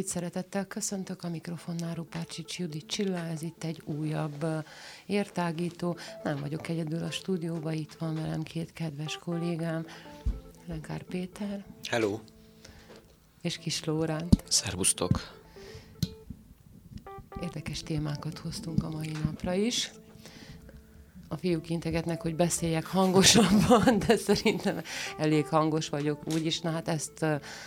Mindenkit szeretettel köszöntök, a mikrofonnál Rupácsics Judit Csilla, ez itt egy újabb értágító. Nem vagyok egyedül a stúdióban, itt van velem két kedves kollégám, Lenkár Péter. Hello. És Kis Lóránt. Szervusztok. Érdekes témákat hoztunk a mai napra is fiúk integetnek, hogy beszéljek hangosabban, de szerintem elég hangos vagyok úgyis. Na hát ezt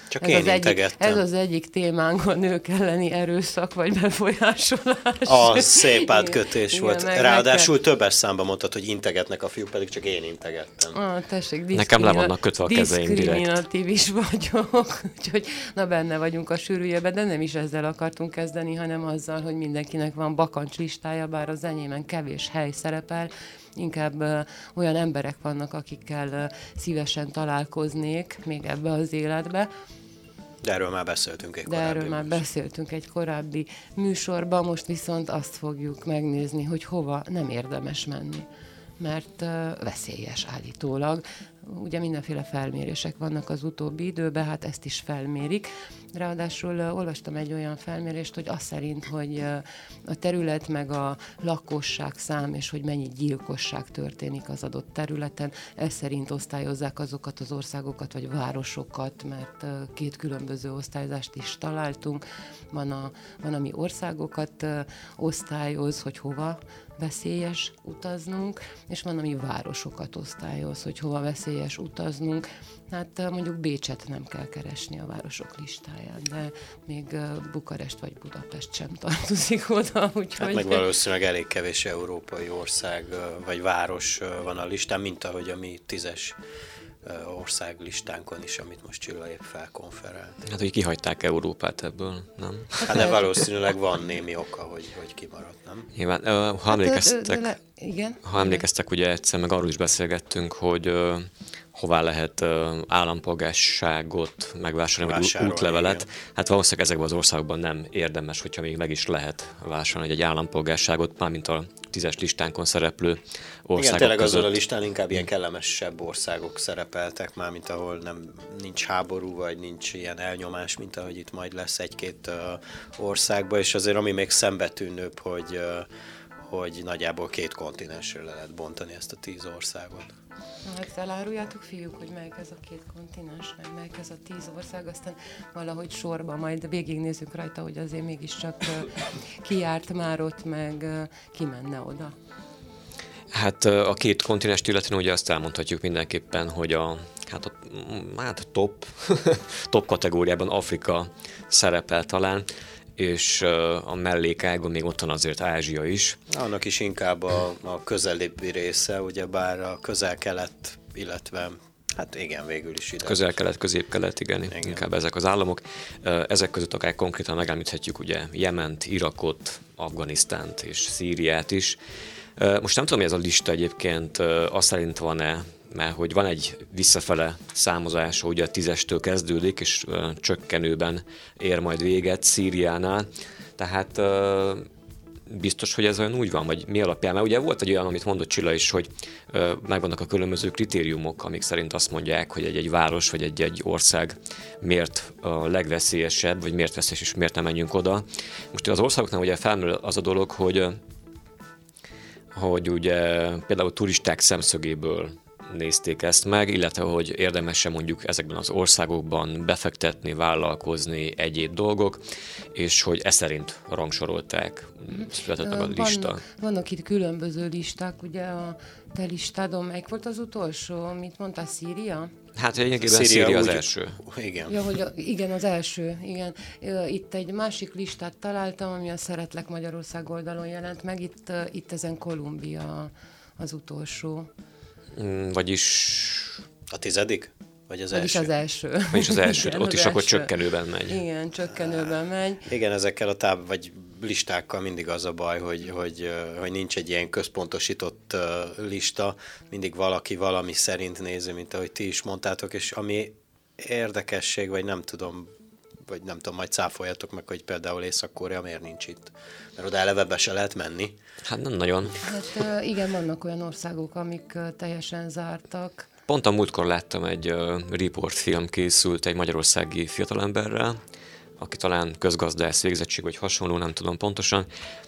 Csak ez, az egyik, ez az egyik témánk a nők elleni erőszak vagy befolyásolás. A szép átkötés igen, volt. Ráadásul kell... többes számban mondtad, hogy integetnek a fiúk, pedig csak én integettem. Ah, tessék, Nekem le vannak kötve a kezeim direkt. is vagyok, úgyhogy na benne vagyunk a sűrűjében, de nem is ezzel akartunk kezdeni, hanem azzal, hogy mindenkinek van bakancs listája, bár az enyémen kevés hely szerepel, inkább olyan emberek vannak, akikkel szívesen találkoznék még ebbe az életbe. De erről már beszéltünk egy De erről már beszéltünk egy korábbi műsorban, most viszont azt fogjuk megnézni, hogy hova nem érdemes menni mert veszélyes állítólag. Ugye mindenféle felmérések vannak az utóbbi időben, hát ezt is felmérik. Ráadásul olvastam egy olyan felmérést, hogy az szerint, hogy a terület meg a lakosság szám, és hogy mennyi gyilkosság történik az adott területen, ez szerint osztályozzák azokat az országokat vagy városokat, mert két különböző osztályozást is találtunk. Van, a, van ami országokat osztályoz, hogy hova veszélyes utaznunk, és van, ami városokat osztályoz, hogy hova veszélyes utaznunk. Hát mondjuk Bécset nem kell keresni a városok listáján, de még Bukarest vagy Budapest sem tartozik oda. Úgyhogy... Hát meg valószínűleg elég kevés európai ország vagy város van a listán, mint ahogy a mi tízes országlistánkon is, amit most Csilla épp felkonferált. Hát, hogy kihagyták Európát ebből, nem? Hát de valószínűleg van némi oka, hogy, hogy kimaradt, nem? Nyilván, ha emlékeztek, hát, de, de, de, igen? ha emlékeztek, ugye egyszer meg arról is beszélgettünk, hogy hová lehet uh, állampolgárságot megvásárolni, vagy útlevelet. Igen. Hát valószínűleg ezekben az országokban nem érdemes, hogyha még meg is lehet vásárolni egy állampolgárságot, mármint a tízes listánkon szereplő országok Igen, tényleg között. azon a listán inkább ilyen kellemesebb országok szerepeltek, mármint ahol nem nincs háború, vagy nincs ilyen elnyomás, mint ahogy itt majd lesz egy-két uh, országban, és azért ami még szembetűnőbb, hogy uh, hogy nagyjából két kontinensre le lehet bontani ezt a tíz országot. Hát eláruljátok, fiúk, hogy melyik ez a két kontinens, meg melyik ez a tíz ország, aztán valahogy sorba majd végignézzük rajta, hogy azért mégiscsak kiárt már ott, meg ki menne oda. Hát a két kontinens illetve ugye azt elmondhatjuk mindenképpen, hogy a, hát a hát top, top kategóriában Afrika szerepel talán és a mellékágon még ott van azért Ázsia is. Annak is inkább a, a közelébbi része, ugye bár a közel-kelet, illetve Hát igen, végül is ide. Közel-kelet, közép-kelet, igen, igen, inkább ezek az államok. Ezek között akár konkrétan megemlíthetjük ugye Jement, Irakot, Afganisztánt és Szíriát is. Most nem tudom, hogy ez a lista egyébként azt szerint van-e, mert hogy van egy visszafele számozás, ugye a tízestől kezdődik, és csökkenőben ér majd véget Szíriánál. Tehát biztos, hogy ez olyan úgy van, vagy mi alapján? Mert ugye volt egy olyan, amit mondott Csilla is, hogy uh, megvannak a különböző kritériumok, amik szerint azt mondják, hogy egy-egy város vagy egy-egy ország miért a legveszélyesebb, vagy miért veszélyes, és miért nem menjünk oda. Most az országoknál ugye felmerül az a dolog, hogy hogy ugye például turisták szemszögéből nézték ezt meg, illetve hogy érdemes-e mondjuk ezekben az országokban befektetni, vállalkozni egyéb dolgok, és hogy e szerint rangsorolták, született meg a lista. Vannak, vannak itt különböző listák, ugye a te listádon melyik volt az utolsó, mit mondta, Szíria? Hát lényegében Szíria, Szíria az úgy, első. Igen. Ja, hogy a, igen, az első, igen. Itt egy másik listát találtam, ami a Szeretlek Magyarország oldalon jelent meg, itt, itt ezen Kolumbia az utolsó. Mm, vagyis... A tizedik? Vagy az Vagyis első. az első. Vagyis az első, Igen, ott az is akkor első. csökkenőben megy. Igen, csökkenőben megy. Igen, ezekkel a táb vagy listákkal mindig az a baj, hogy, hogy, hogy nincs egy ilyen központosított lista, mindig valaki valami szerint nézi, mint ahogy ti is mondtátok, és ami érdekesség, vagy nem tudom, vagy nem tudom, majd cáfoljatok meg, hogy például Észak-Korea miért nincs itt. Mert oda eleve be se lehet menni. Hát nem nagyon. Hát igen, vannak olyan országok, amik teljesen zártak. Pont a múltkor láttam egy uh, riportfilm készült egy magyarországi fiatalemberrel, aki talán közgazdász végzettség vagy hasonló, nem tudom pontosan,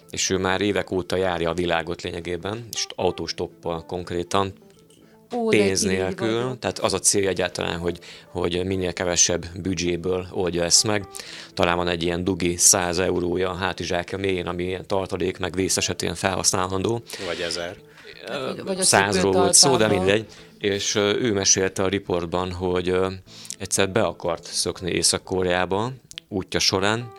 és ő már évek óta járja a világot lényegében, és autóstoppal konkrétan, Ó, pénz nélkül, vagyok. tehát az a célja egyáltalán, hogy, hogy minél kevesebb büdzséből oldja ezt meg. Talán van egy ilyen dugi 100 eurója a hátizsákja mélyén, ami ilyen tartalék, meg vész esetén felhasználható. Vagy ezer. Vagy a Százról volt szó, de mindegy. És ő mesélte a riportban, hogy egyszer be akart szökni Észak-Koreába útja során,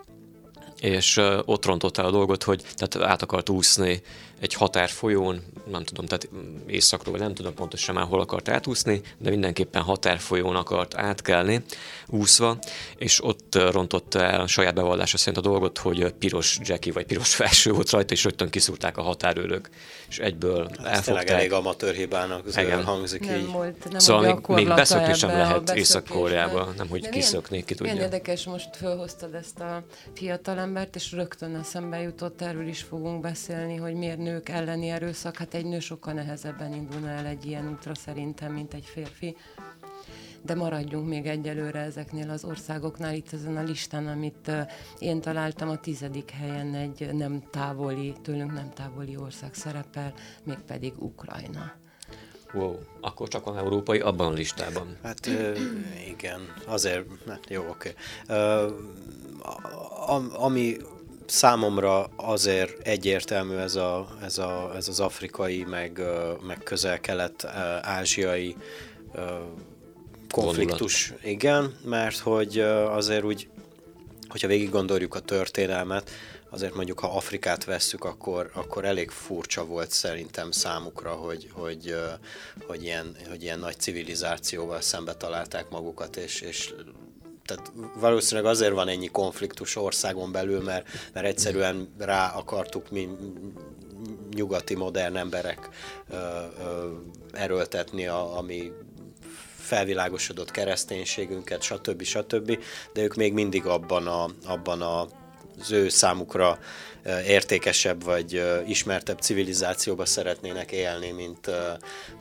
és ott rontott el a dolgot, hogy tehát át akart úszni egy határfolyón, nem tudom, tehát északról, vagy nem tudom pontosan már hol akart átúszni, de mindenképpen határfolyón akart átkelni, úszva, és ott rontotta el a saját bevallása szerint a dolgot, hogy piros Jackie vagy piros felső volt rajta, és rögtön kiszúrták a határőrök, és egyből Ez tényleg elfogták. elég amatőr hibának Igen. hangzik Nem így. volt, nem Szóval még, még beszökni sem lehet. Észak-Koreába, nem hogy kiszökni, ki Milyen tudja. érdekes, most fölhoztad ezt a fiatalembert, és rögtön eszembe jutott, erről is fogunk beszélni, hogy miért nők elleni erőszak. Hát egy nő sokkal nehezebben indulna el egy ilyen útra szerintem, mint egy férfi. De maradjunk még egyelőre ezeknél az országoknál, itt ezen a listán, amit én találtam, a tizedik helyen egy nem távoli, tőlünk nem távoli ország szerepel, mégpedig Ukrajna. Wow, akkor csak van európai abban a listában. Hát igen, azért, hát jó, oké. A- Ami számomra azért egyértelmű ez, a, ez, a, ez az afrikai, meg, meg közel-kelet, ázsiai konfliktus. Igen, mert hogy azért úgy, hogyha végig gondoljuk a történelmet, azért mondjuk, ha Afrikát vesszük, akkor, akkor elég furcsa volt szerintem számukra, hogy, hogy, hogy, ilyen, hogy ilyen nagy civilizációval szembe találták magukat, és, és tehát valószínűleg azért van ennyi konfliktus országon belül, mert, mert egyszerűen rá akartuk mi nyugati modern emberek ö, ö, erőltetni a, a mi felvilágosodott kereszténységünket, stb. stb. De ők még mindig abban a, abban a az ő számukra értékesebb vagy ismertebb civilizációba szeretnének élni, mint,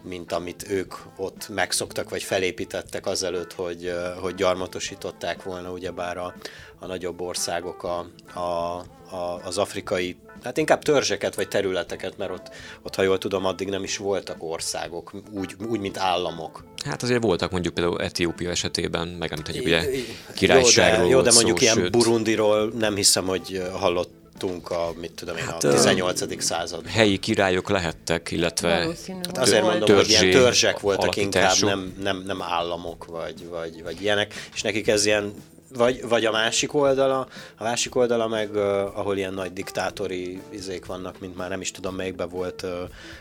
mint amit ők ott megszoktak vagy felépítettek azelőtt, hogy, hogy gyarmatosították volna ugyebár a, a nagyobb országok a, a, a, az afrikai, hát inkább törzseket vagy területeket, mert ott, ott, ha jól tudom, addig nem is voltak országok, úgy, úgy mint államok. Hát azért voltak mondjuk például Etiópia esetében, megemlíthetjük ugye I- i- királyságról Jó, de, jó, de mondjuk szó, ilyen sőt, Burundiról nem hiszem, hogy hallottunk a, mit tudom én, a 18. század. helyi királyok lehettek, illetve hogy Azért volt. mondom, hogy ilyen törzsé törzsek voltak inkább, nem, nem, nem államok, vagy, vagy, vagy ilyenek, és nekik ez ilyen, vagy, vagy a másik oldala, a másik oldala meg, uh, ahol ilyen nagy diktátori izék vannak, mint már nem is tudom melyikben volt uh,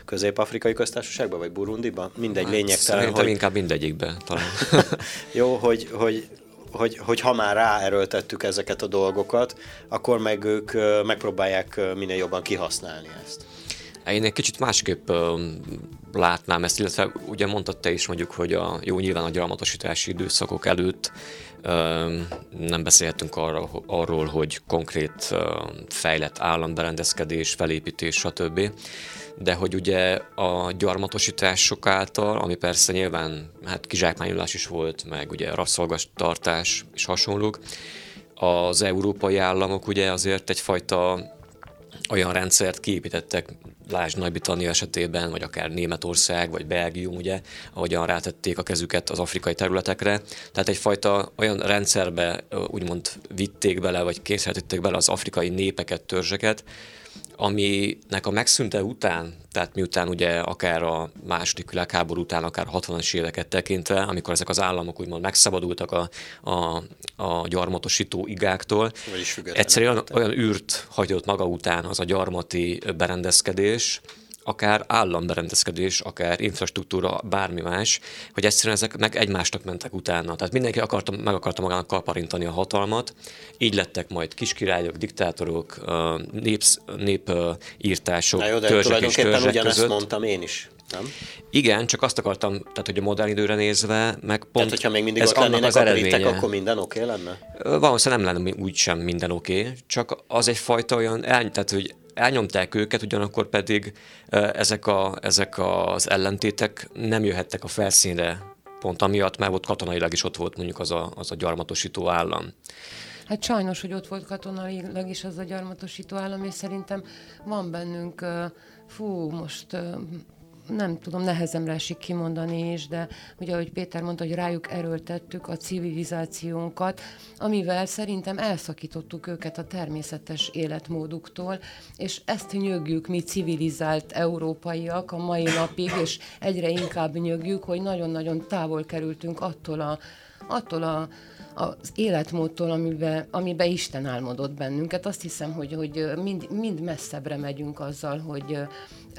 közép-afrikai köztársaságban, vagy Burundiban, mindegy, Hát, lényegtelen, Szerintem hogy, inkább mindegyikbe talán. jó, hogy, hogy, hogy, hogy ha már ráerőltettük ezeket a dolgokat, akkor meg ők megpróbálják minél jobban kihasználni ezt. Én egy kicsit másképp látnám ezt, illetve ugye mondtad te is mondjuk, hogy a jó nyilván a gyarmatosítási időszakok előtt nem beszélhetünk arra, arról, hogy konkrét fejlett államberendezkedés, felépítés, stb. De hogy ugye a gyarmatosítások által, ami persze nyilván hát kizsákmányolás is volt, meg ugye rabszolgastartás és hasonlók, az európai államok ugye azért egyfajta olyan rendszert kiépítettek, lásd Nagy-Britannia esetében, vagy akár Németország, vagy Belgium, ugye, ahogyan rátették a kezüket az afrikai területekre. Tehát egyfajta olyan rendszerbe úgymond vitték bele, vagy kényszerítették bele az afrikai népeket, törzseket, aminek a megszűnte után, tehát miután ugye akár a második világháború után, akár a 60-as éveket tekintve, amikor ezek az államok úgymond megszabadultak a, a, a gyarmatosító igáktól, egyszerűen olyan, olyan űrt hagyott maga után az a gyarmati berendezkedés, akár államberendezkedés, akár infrastruktúra, bármi más, hogy egyszerűen ezek meg egymásnak mentek utána. Tehát mindenki akarta, meg akarta magának kaparintani a hatalmat, így lettek majd kiskirályok, diktátorok, népsz, népírtások, Na jó, de törzsek és törzsek ugyanezt között. mondtam én is. Nem? Igen, csak azt akartam, tehát hogy a modern időre nézve, meg pont Tehát, hogyha még mindig ez ott lennének az eredménye. britek, akkor minden oké okay lenne? Valószínűleg nem lenne úgy sem minden oké, okay, csak az egyfajta olyan, el, tehát hogy elnyomták őket, ugyanakkor pedig ezek, a, ezek az ellentétek nem jöhettek a felszínre, pont amiatt, mert ott katonailag is ott volt mondjuk az a, az a gyarmatosító állam. Hát sajnos, hogy ott volt katonailag is az a gyarmatosító állam, és szerintem van bennünk, fú, most nem tudom, nehezemre esik kimondani is, de ugye, ahogy Péter mondta, hogy rájuk erőltettük a civilizációnkat, amivel szerintem elszakítottuk őket a természetes életmóduktól, és ezt nyögjük mi civilizált európaiak a mai napig, és egyre inkább nyögjük, hogy nagyon-nagyon távol kerültünk attól a, attól a az életmódtól, amiben, amiben Isten álmodott bennünket. Azt hiszem, hogy, hogy mind, mind messzebbre megyünk azzal, hogy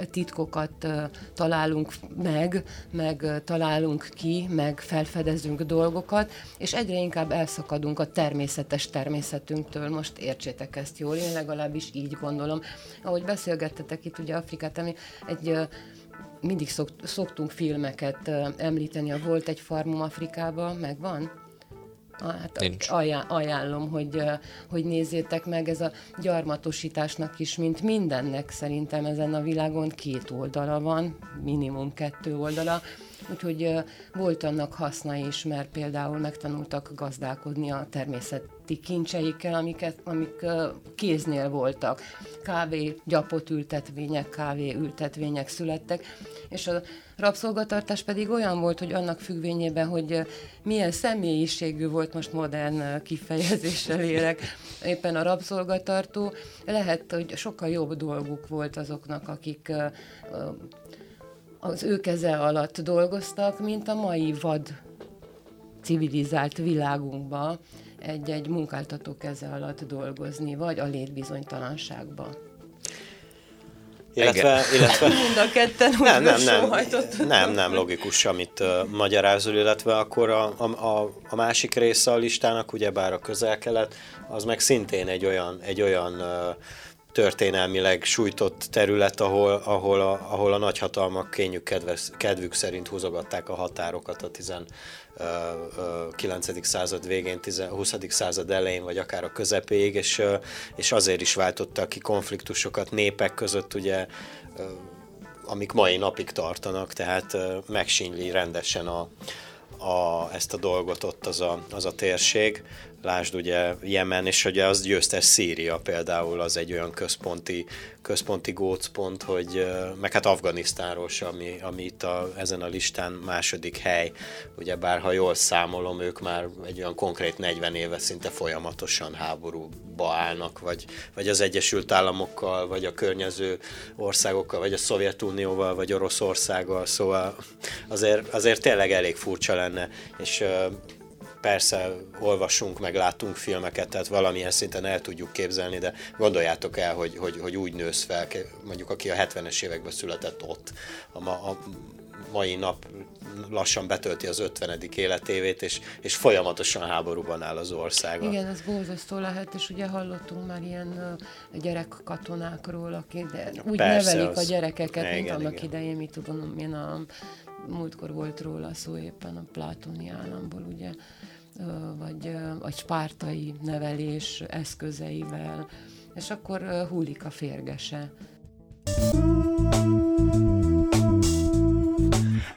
titkokat találunk meg, meg találunk ki, meg felfedezünk dolgokat, és egyre inkább elszakadunk a természetes természetünktől. Most értsétek ezt jól, én legalábbis így gondolom. Ahogy beszélgettetek itt ugye Afrikát, ami egy mindig szoktunk filmeket említeni, a volt egy farmum Afrikában, megvan? Hát Nincs. ajánlom, hogy, hogy nézzétek meg, ez a gyarmatosításnak is, mint mindennek szerintem ezen a világon két oldala van, minimum kettő oldala, úgyhogy volt annak haszna is, mert például megtanultak gazdálkodni a természeti kincseikkel, amiket, amik kéznél voltak. Kávé, gyapot ültetvények, kávé ültetvények születtek, és a rabszolgatartás pedig olyan volt, hogy annak függvényében, hogy milyen személyiségű volt, most modern kifejezéssel élek, éppen a rabszolgatartó, lehet, hogy sokkal jobb dolguk volt azoknak, akik az ő keze alatt dolgoztak, mint a mai vad civilizált világunkba egy-egy munkáltató keze alatt dolgozni, vagy a létbizonytalanságba. Illetve, illetve... Mind a ketten nem, nem, nem, nem, nem logikus, amit uh, magyarázol, illetve akkor a, a, a másik része a listának, ugyebár a közel-kelet, az meg szintén egy olyan, egy olyan uh, történelmileg sújtott terület, ahol, ahol, a, ahol a nagyhatalmak kényük kedves, kedvük szerint húzogatták a határokat a 19. század végén, 20. század elején, vagy akár a közepéig, és, és azért is váltotta ki konfliktusokat népek között, ugye, amik mai napig tartanak, tehát megsínli rendesen a, a, ezt a dolgot ott az a, az a térség lásd ugye Jemen, és ugye az győztes Szíria például, az egy olyan központi, központi gócpont, hogy meg hát Afganisztánról se, ami, ami itt a, ezen a listán második hely, ugye bár ha jól számolom, ők már egy olyan konkrét 40 éve szinte folyamatosan háborúba állnak, vagy, vagy az Egyesült Államokkal, vagy a környező országokkal, vagy a Szovjetunióval, vagy Oroszországgal, szóval azért, azért tényleg elég furcsa lenne, és persze olvasunk, meg látunk filmeket, tehát valamilyen szinten el tudjuk képzelni, de gondoljátok el, hogy, hogy, hogy úgy nősz fel, mondjuk aki a 70-es években született ott, a, ma, a mai nap lassan betölti az 50. életévét, és, és folyamatosan háborúban áll az ország. Igen, ez borzasztó lehet, és ugye hallottunk már ilyen gyerekkatonákról, akik de úgy Persze, nevelik az... a gyerekeket, igen, mint annak igen. idején, mit tudom én, a múltkor volt róla szó éppen a plátoni államból, ugye, vagy, vagy spártai nevelés eszközeivel, és akkor hullik a férgese.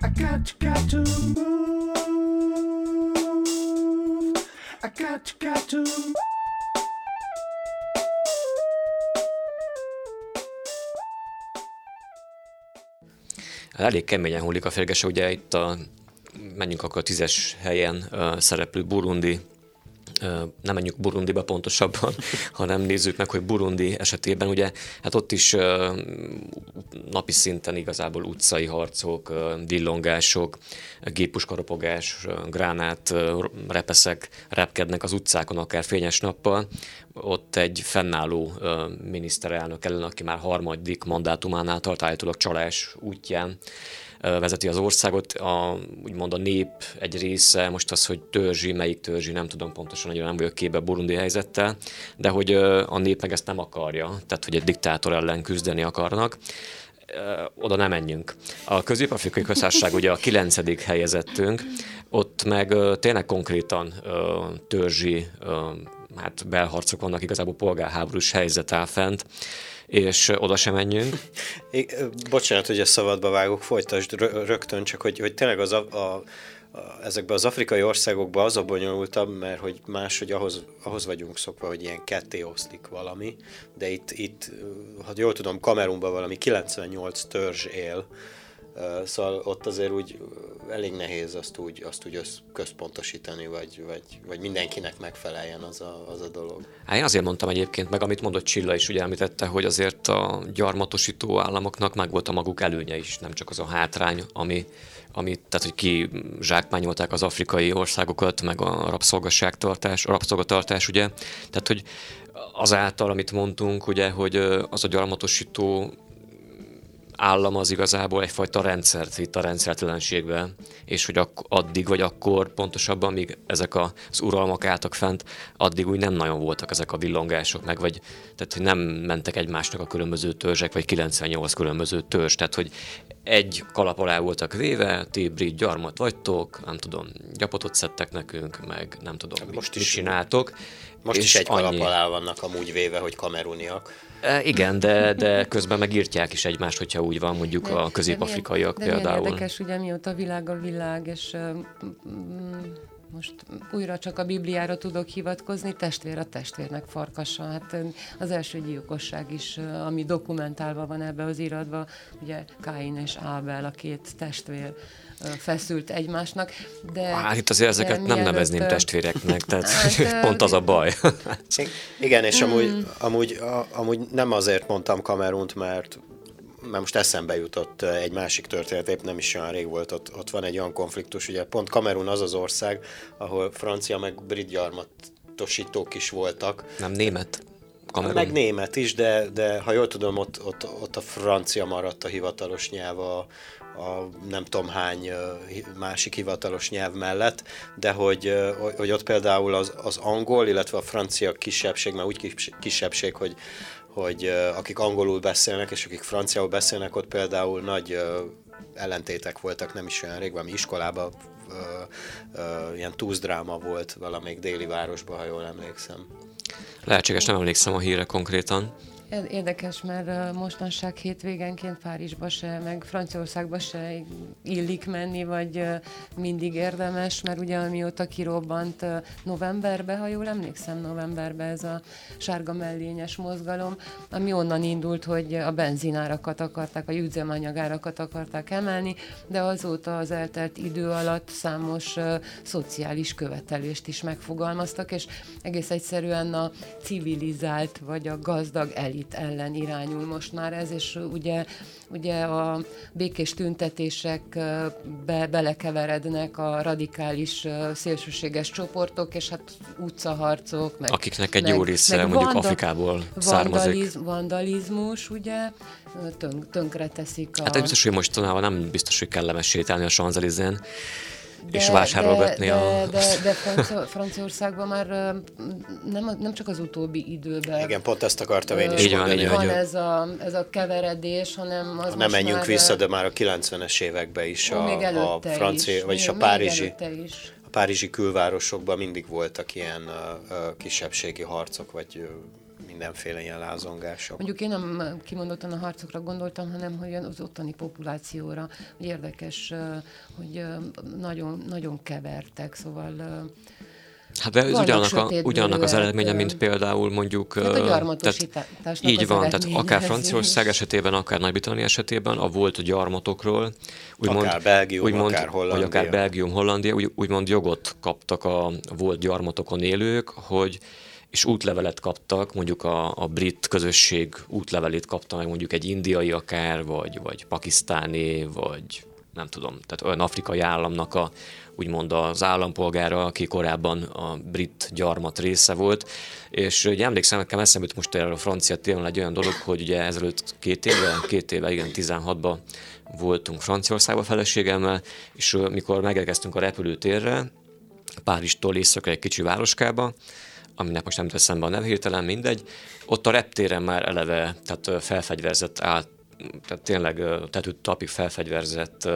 I got, got to move. I got, got to elég keményen hullik a férgese, ugye itt a menjünk akkor a tízes helyen szereplő Burundi nem menjünk Burundiba pontosabban, hanem nézzük meg, hogy Burundi esetében ugye, hát ott is napi szinten igazából utcai harcok, dillongások, gépuskarapogás, gránát, repeszek repkednek az utcákon akár fényes nappal. Ott egy fennálló miniszterelnök ellen, aki már harmadik mandátumánál tart állítólag csalás útján, vezeti az országot, a, úgymond a nép egy része, most az, hogy törzsi, melyik törzsi, nem tudom pontosan, nagyon nem vagyok képbe Burundi helyzettel, de hogy a nép meg ezt nem akarja, tehát hogy egy diktátor ellen küzdeni akarnak. Oda nem menjünk. A Közép-Afrikai Köztársaság ugye a kilencedik helyezettünk, ott meg tényleg konkrétan törzsi hát belharcok vannak, igazából polgárháborús helyzet áll fent, és oda sem menjünk. É, bocsánat, hogy a szabadba vágok, folytasd rögtön, csak hogy, hogy tényleg az a, a, ezekben az afrikai országokban az a bonyolultabb, mert hogy más, hogy ahhoz, ahhoz vagyunk szokva, hogy ilyen ketté oszlik valami, de itt, itt ha jól tudom, Kamerunban valami 98 törzs él, Szóval ott azért úgy elég nehéz azt úgy, azt úgy központosítani, vagy, vagy, vagy mindenkinek megfeleljen az a, az a dolog. Hát én azért mondtam egyébként, meg amit mondott Csilla is ugye említette, hogy azért a gyarmatosító államoknak meg volt a maguk előnye is, nem csak az a hátrány, ami, ami tehát hogy ki zsákmányolták az afrikai országokat, meg a rabszolgasságtartás, a rabszolgatartás, ugye. Tehát, hogy azáltal, amit mondtunk, ugye, hogy az a gyarmatosító állam az igazából egyfajta rendszert vitt a rendszertelenségbe, és hogy ak- addig vagy akkor pontosabban, míg ezek az uralmak álltak fent, addig úgy nem nagyon voltak ezek a villongások, meg vagy, tehát hogy nem mentek egymásnak a különböző törzsek, vagy 98 különböző törzs, tehát hogy egy kalap alá voltak véve, ti brit gyarmat vagytok, nem tudom, gyapotot szedtek nekünk, meg nem tudom, most mit, is csináltok. Most is egy annyi. kalap alá vannak amúgy véve, hogy kameruniak. E, igen, de, de közben megírtják is egymást, hogyha úgy van, mondjuk de, a közép-afrikaiak de például. De érdekes, ugye mióta világ a világ, és uh, most újra csak a Bibliára tudok hivatkozni, testvér a testvérnek farkasa. Hát az első gyilkosság is, ami dokumentálva van ebbe az iratba, ugye Káin és Ábel, a két testvér feszült egymásnak. De, hát itt azért ezeket nem mielőtt... nevezném testvéreknek, tehát hát, pont az a baj. Igen, és amúgy, hmm. amúgy, amúgy nem azért mondtam Kamerunt, mert mert most eszembe jutott egy másik történet, épp nem is olyan rég volt, ott, ott van egy olyan konfliktus, ugye pont Kamerun az az ország, ahol francia meg brit gyarmatosítók is voltak. Nem német? Kamerun. Meg német is, de, de ha jól tudom, ott, ott, ott a francia maradt a hivatalos nyelv a, a nem tudom hány másik hivatalos nyelv mellett, de hogy, hogy ott például az, az angol, illetve a francia kisebbség, mert úgy kisebbség, hogy, hogy akik angolul beszélnek, és akik franciául beszélnek, ott például nagy ellentétek voltak, nem is olyan rég, valami iskolában ilyen túzdráma volt valamelyik déli városban, ha jól emlékszem. Lehetséges, nem emlékszem a híre konkrétan. Érdekes, mert mostanság hétvégenként Párizsba se, meg Franciaországba se illik menni, vagy mindig érdemes, mert ugye amióta kirobbant novemberbe, ha jól emlékszem, novemberbe ez a sárga mellényes mozgalom, ami onnan indult, hogy a benzinárakat akarták, a üzemanyagárakat akarták emelni, de azóta az eltelt idő alatt számos szociális követelést is megfogalmaztak, és egész egyszerűen a civilizált vagy a gazdag elit elit ellen irányul most már ez, és ugye, ugye a békés tüntetésekbe belekeverednek a radikális szélsőséges csoportok, és hát utcaharcok. Meg, Akiknek egy meg, jó része meg mondjuk vanda, Afrikából származik. vandalizmus, ugye, tönk, tönkre teszik a... Hát biztos, hogy mostanában nem biztos, hogy kellemes sétálni a Sanzelizen, de, és vásárolgatni de, a... De, de, de Francia, Franciaországban már nem, nem csak az utóbbi időben. Igen, pont ezt akartam én is így van, mondani. Van ez a, ez a keveredés, hanem az Nem menjünk már, vissza, de már a 90-es években is a, a francia, is, vagyis még, a párizsi, is. a párizsi külvárosokban mindig voltak ilyen uh, kisebbségi harcok, vagy mindenféle ilyen lázongások. Mondjuk én nem kimondottan a harcokra gondoltam, hanem hogy az ottani populációra, hogy érdekes, hogy nagyon, nagyon kevertek, szóval Hát de ez ugyanannak, a, ugyanannak az eredménye, mint például mondjuk... Hát a tehát, Így van, tehát akár Franciaország esetében, akár Nagy-Britannia esetében a volt gyarmatokról, úgymond, akár Belgium, úgymond, akár Hollandia. Vagy akár Belgium, Hollandia, úgy, úgymond jogot kaptak a volt gyarmatokon élők, hogy és útlevelet kaptak, mondjuk a, a brit közösség útlevelét kapta meg mondjuk egy indiai akár, vagy, vagy pakisztáni, vagy nem tudom, tehát olyan afrikai államnak a, úgymond az állampolgára, aki korábban a brit gyarmat része volt, és ugye emlékszem, nekem eszembe most erre a francia téren egy olyan dolog, hogy ugye ezelőtt két éve, két éve, igen, 16-ban voltunk Franciaországban feleségemmel, és mikor megérkeztünk a repülőtérre, Párizstól északra egy kicsi városkába, aminek most nem teszem be a nev hirtelen, mindegy, ott a reptéren már eleve, tehát felfegyverzett állt tehát tényleg tetőt tapig felfegyverzett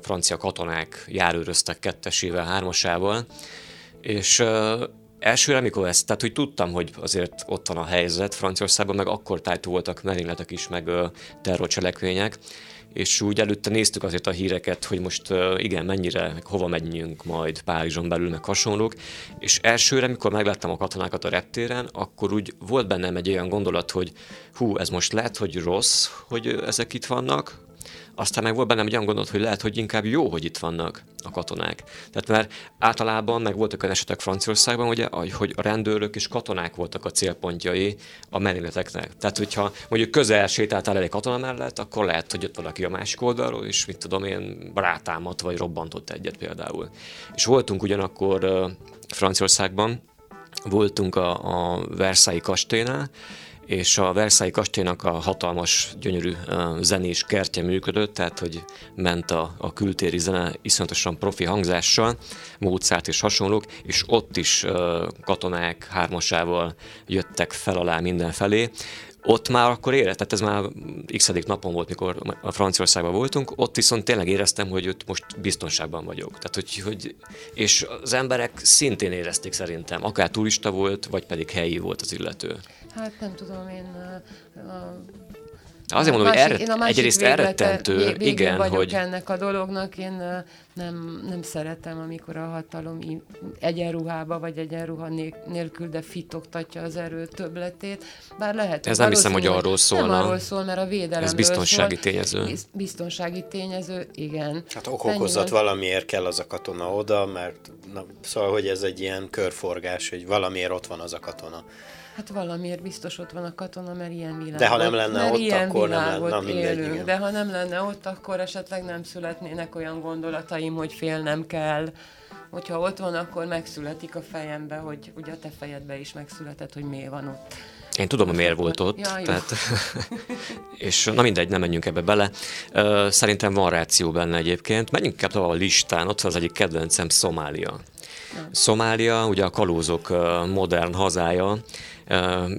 francia katonák járőröztek kettesével, hármasával, és elsőre, mikor ezt, tehát hogy tudtam, hogy azért ott van a helyzet Franciaországban, meg akkor tájtó voltak merényletek is, meg terrorcselekvények, és úgy előtte néztük azért a híreket, hogy most igen, mennyire, hova menjünk majd Párizson belül, meg hasonlók, és elsőre, mikor megláttam a katonákat a reptéren, akkor úgy volt bennem egy olyan gondolat, hogy hú, ez most lehet, hogy rossz, hogy ezek itt vannak, aztán meg volt bennem egy olyan gondolat, hogy lehet, hogy inkább jó, hogy itt vannak a katonák. Tehát mert általában meg voltak olyan esetek Franciaországban, ugye, hogy a rendőrök és katonák voltak a célpontjai a merényleteknek. Tehát, hogyha mondjuk közel sétáltál el egy katona mellett, akkor lehet, hogy jött valaki a másik oldalról, és mit tudom én, rátámadt vagy robbantott egyet például. És voltunk ugyanakkor Franciaországban, voltunk a, a Versailles kastélynál, és a Versailles kastélynak a hatalmas, gyönyörű zenés kertje működött, tehát hogy ment a, a kültéri zene iszonyatosan profi hangzással, Mozart és hasonlók, és ott is katonák hármasával jöttek fel alá mindenfelé, ott már akkor érett, tehát ez már x napon volt, mikor a Franciaországban voltunk, ott viszont tényleg éreztem, hogy ott most biztonságban vagyok. Tehát, hogy, hogy, és az emberek szintén érezték szerintem, akár turista volt, vagy pedig helyi volt az illető. Hát nem tudom, én a Azért mondom, másik, hogy erre, egyrészt elrettentő, igen, vagyok hogy... ennek a dolognak, én nem, nem szeretem, amikor a hatalom egyenruhába vagy egyenruha nélkül, de fitoktatja az erő többletét. Bár lehet, Ez nem hiszem, hogy arról szólna. Nem arról szól, mert a védelem. Ez biztonsági szól. tényező. Biztonsági tényező, igen. Hát okokozat valamiért kell az a katona oda, mert na, szóval, hogy ez egy ilyen körforgás, hogy valamiért ott van az a katona. Hát valamiért biztos ott van a katona, mert ilyen világ. De ha nem lenne mert ott, ilyen akkor nem lenne. Na, mindegy, élünk. De ha nem lenne ott, akkor esetleg nem születnének olyan gondolataim, hogy félnem kell. Hogyha ott van, akkor megszületik a fejembe, hogy ugye a te fejedbe is megszületett, hogy miért van ott. Én tudom, hogy miért volt ott, ja, tehát, és na mindegy, nem menjünk ebbe bele. Szerintem van ráció benne egyébként. Menjünk inkább tovább a listán, ott van az egyik kedvencem, Szomália. Ja. Szomália, ugye a kalózok modern hazája,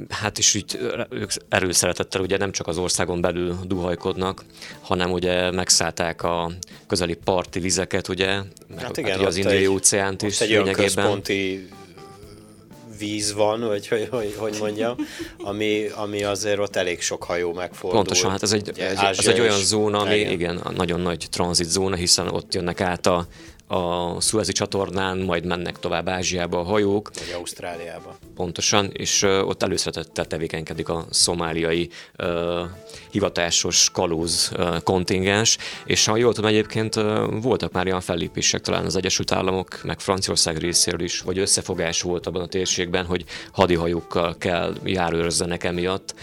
Hát is így ők erőszeretettel ugye nem csak az országon belül duhajkodnak, hanem ugye megszállták a közeli parti vizeket, ugye, hát, hát igen, az indiai óceánt is egy lényegében. víz van, vagy hogy, hogy, hogy mondjam, ami, ami azért ott elég sok hajó megfordul. Pontosan, hát ez egy, egy, ez egy olyan zóna, ami igen, igen nagyon nagy tranzit zóna, hiszen ott jönnek át a a Suezi csatornán, majd mennek tovább Ázsiába a hajók. Vagy Ausztráliába. Pontosan, és ott előszeretettel tevékenykedik a szomáliai uh, hivatásos kalóz uh, kontingens, és ha jól tudom egyébként uh, voltak már olyan fellépések talán az Egyesült Államok, meg Franciaország részéről is, vagy összefogás volt abban a térségben, hogy hadihajókkal kell járőrözzenek emiatt.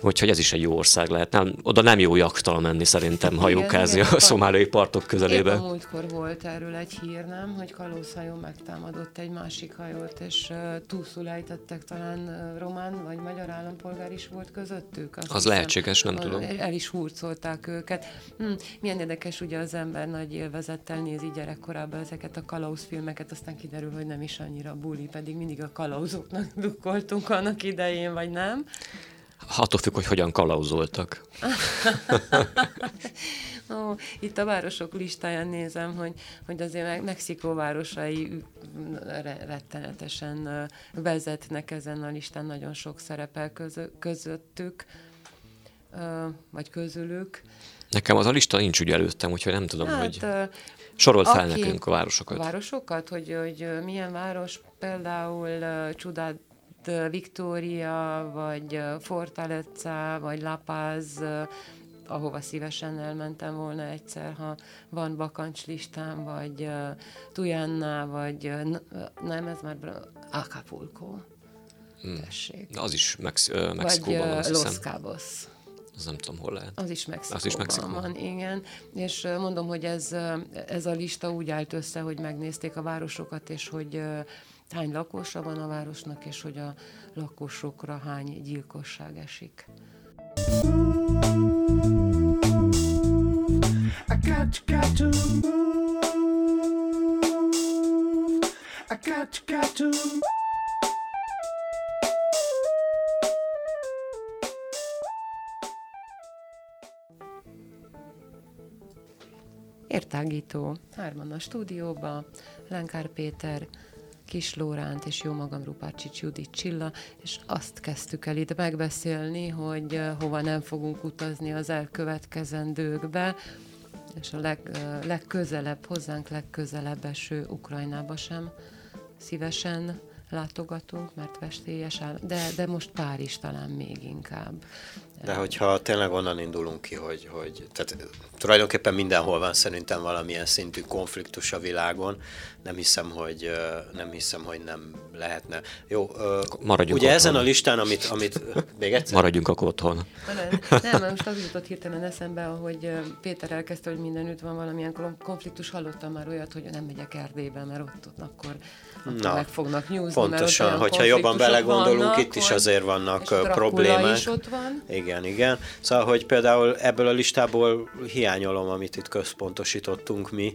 Úgyhogy ez is egy jó ország lehet. Nem, oda nem jó jaktal menni szerintem hajókázni a szomáliai partok közelébe. Épp a múltkor volt erről egy hír, nem? Hogy kalózhajó megtámadott egy másik hajót, és uh, túlszul ejtettek talán uh, román vagy magyar állampolgár is volt közöttük. Azt az hiszem, lehetséges, nem tudom. El is hurcolták őket. Hm, milyen érdekes, ugye az ember nagy élvezettel nézi gyerekkorában ezeket a kalauzfilmeket, aztán kiderül, hogy nem is annyira buli, pedig mindig a kalauzoknak dukkoltunk annak idején, vagy nem? Attól függ, hogy hogyan kalauzoltak. Ó, itt a városok listáján nézem, hogy, hogy azért Mexikó városai rettenetesen vezetnek ezen a listán, nagyon sok szerepel közöttük. vagy közülük. Nekem az a lista nincs ugye előttem, úgyhogy nem tudom, hát, hogy sorolt fel nekünk a városokat. A városokat, hogy, hogy milyen város például Csudát Victoria, vagy Fortaleza, vagy La Paz, ahova szívesen elmentem volna egyszer, ha van bakancslistám, vagy uh, vagy uh, nem, ez már Acapulco. Hmm. Tessék. De az is Mex- uh, Mexikóban Vagy uh, Los Cabos. Az nem tudom, hol lehet. Az is Mexikóban, az is Mexikóban van, igen. És mondom, hogy ez, ez a lista úgy állt össze, hogy megnézték a városokat, és hogy hány lakosa van a városnak, és hogy a lakosokra hány gyilkosság esik. I got, got to move. I got, got to Értágító. Hárman a stúdióba, Lenkár Péter, Kis Lóránt és jó magam Rupácsics Judit Csilla, és azt kezdtük el itt megbeszélni, hogy eh, hova nem fogunk utazni az elkövetkezendőkbe, és a leg, eh, legközelebb, hozzánk legközelebb eső Ukrajnába sem szívesen látogatunk, mert veszélyes áll, de, de most Párizs talán még inkább. De hogyha tényleg onnan indulunk ki, hogy, hogy tehát tulajdonképpen mindenhol van szerintem valamilyen szintű konfliktus a világon, nem hiszem, hogy nem hiszem, hogy nem lehetne. Jó, Maradjunk ugye otthon. ezen a listán, amit, amit még egyszer? Maradjunk akkor otthon. Nem, nem, most az jutott hirtelen eszembe, hogy Péter elkezdte, hogy mindenütt van valamilyen konfliktus, hallottam már olyat, hogy nem megyek Erdélybe, mert ott, ott akkor, akkor Na, meg fognak nyúzni. Pontosan, hogyha jobban belegondolunk, vannak, itt is azért vannak problémák. Is ott van. Igen, igen. Szóval, hogy például ebből a listából hiányolom, amit itt központosítottunk mi,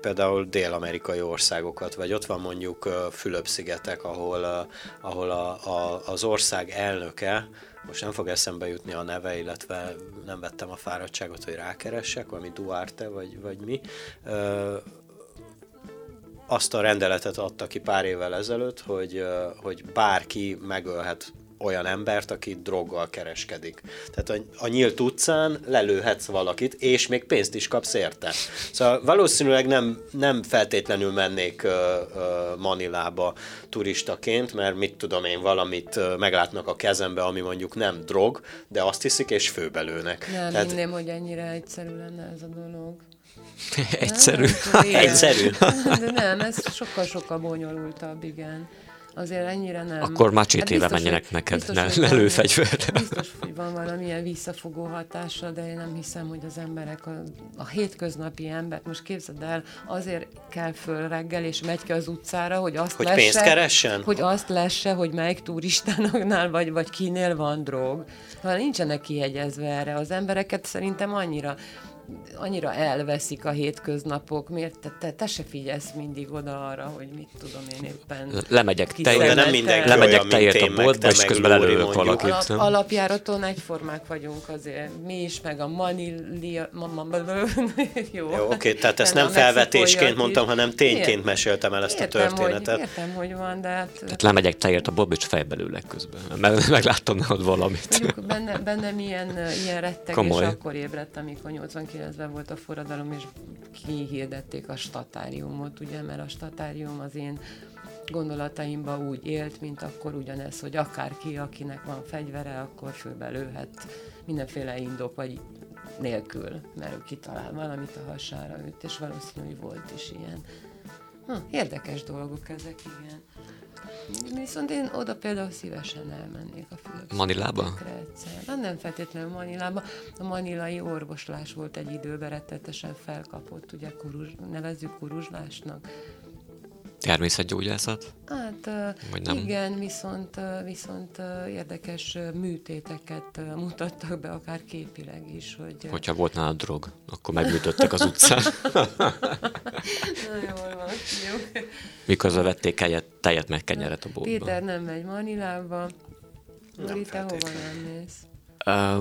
például dél-amerikai országokat, vagy ott van mondjuk Fülöp-szigetek, ahol, ahol a, a, az ország elnöke, most nem fog eszembe jutni a neve, illetve nem vettem a fáradtságot, hogy rákeressek, valami Duarte, vagy, vagy mi, azt a rendeletet adta ki pár évvel ezelőtt, hogy, hogy bárki megölhet olyan embert, aki droggal kereskedik. Tehát a, a nyílt utcán lelőhetsz valakit, és még pénzt is kapsz érte. Szóval valószínűleg nem, nem feltétlenül mennék uh, uh, Manilába turistaként, mert mit tudom én, valamit uh, meglátnak a kezembe, ami mondjuk nem drog, de azt hiszik, és főbelőnek. Nem, Tehát... hinném, hogy ennyire egyszerű lenne ez a dolog. Egyszerű. Nem, Egyszerű. De nem, ez sokkal-sokkal bonyolultabb, igen azért ennyire nem. Akkor macsétével hát menjenek hogy, neked, biztos, ne, ne lőfegyvert. Biztos, hogy van valamilyen visszafogó hatása, de én nem hiszem, hogy az emberek, a, a hétköznapi ember, most képzeld el, azért kell föl reggel, és megy ki az utcára, hogy azt hogy lesse, pénzt keressen? hogy azt lesse, hogy melyik turistánaknál, vagy, vagy kinél van drog. Ha nincsenek kihegyezve erre, az embereket szerintem annyira annyira elveszik a hétköznapok, miért te, te, te se figyelsz mindig oda arra, hogy mit tudom én éppen. Lemegyek te, de nem mindenki lemegyek olyan, teért a boltba, és közben előlök valakit. Alap, alapjáraton egyformák vagyunk azért. Mi is, meg a Manilia... Ma, ma, ma, jó, jó oké, tehát ezt nem felvetésként mondtam, hanem tényként meséltem el ezt értem, a történetet. Hogy, értem, hogy van, de hát... Tehát lemegyek teért a boltba, és fejbelőlek közben. Meg, megláttam ott valamit. Mondjuk benne, bennem ilyen, ilyen rettegés akkor ébredt, amikor 89 2009-ben volt a forradalom, és kihirdették a statáriumot, ugye, mert a statárium az én gondolataimba úgy élt, mint akkor ugyanez, hogy akárki, akinek van fegyvere, akkor főbelőhet mindenféle indok, vagy nélkül, mert ő kitalál valamit a hasára őt, és valószínű, hogy volt is ilyen. Hm, érdekes dolgok ezek, igen. Viszont én oda például szívesen elmennék a fülöp Manilába? Egyszer. Hát nem feltétlenül Manilába. A manilai orvoslás volt egy időben rettetesen felkapott, ugye kuruz, nevezzük kuruzslásnak. Természetgyógyászat? Hát Vagy nem? igen, viszont, viszont érdekes műtéteket mutattak be, akár képileg is. Hogy... Hogyha volt nála drog, akkor megműtöttek az utcán. Na jól van, jó. Miközben vették tejet, tejet meg kenyeret a boltba. Péter nem megy Manilába. Lori, te hova nem mész?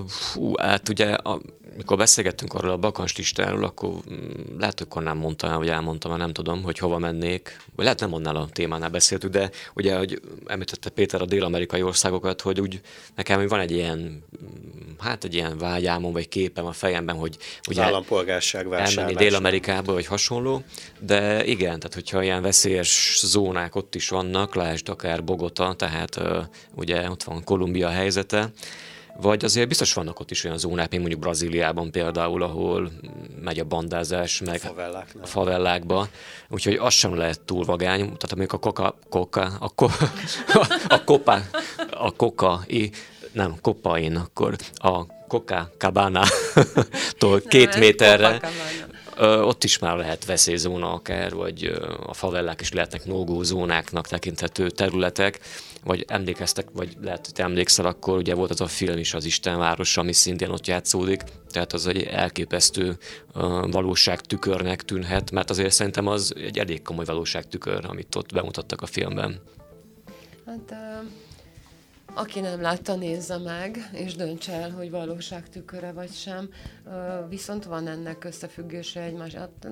Fú, hát ugye, a, mikor beszélgettünk arról a bakans listáról, akkor mm, lehet, hogy nem mondtam vagy elmondtam, nem tudom, hogy hova mennék. Vagy lehet nem annál a témánál beszéltük, de ugye, hogy említette Péter a dél-amerikai országokat, hogy úgy nekem van egy ilyen, mm, hát egy ilyen vágyámon, vagy képem a fejemben, hogy ugye az állampolgárság elmenni Dél-Amerikába, vagy hasonló, de igen, tehát hogyha ilyen veszélyes zónák ott is vannak, lásd akár Bogota, tehát ugye ott van Kolumbia helyzete, vagy azért biztos vannak ott is olyan zónák, mint mondjuk Brazíliában például, ahol megy a bandázás, meg a, a favellákba, úgyhogy az sem lehet túl vagány. Tehát amikor a koka, koka, a, ko, a, kopa, a koka, nem, kopain, akkor a Coca Cabana-tól két méterre, ott is már lehet veszélyzóna akár, vagy a favellák is lehetnek nógó zónáknak tekinthető területek, vagy emlékeztek, vagy lehet, hogy te emlékszel, akkor ugye volt az a film is, az Istenváros, ami szintén ott játszódik, tehát az egy elképesztő valóságtükörnek tűnhet, mert azért szerintem az egy elég komoly valóságtükör, amit ott bemutattak a filmben. Hát aki nem látta, nézze meg, és döntse el, hogy valóság tüköre vagy sem. Viszont van ennek összefüggése egy, más, hát,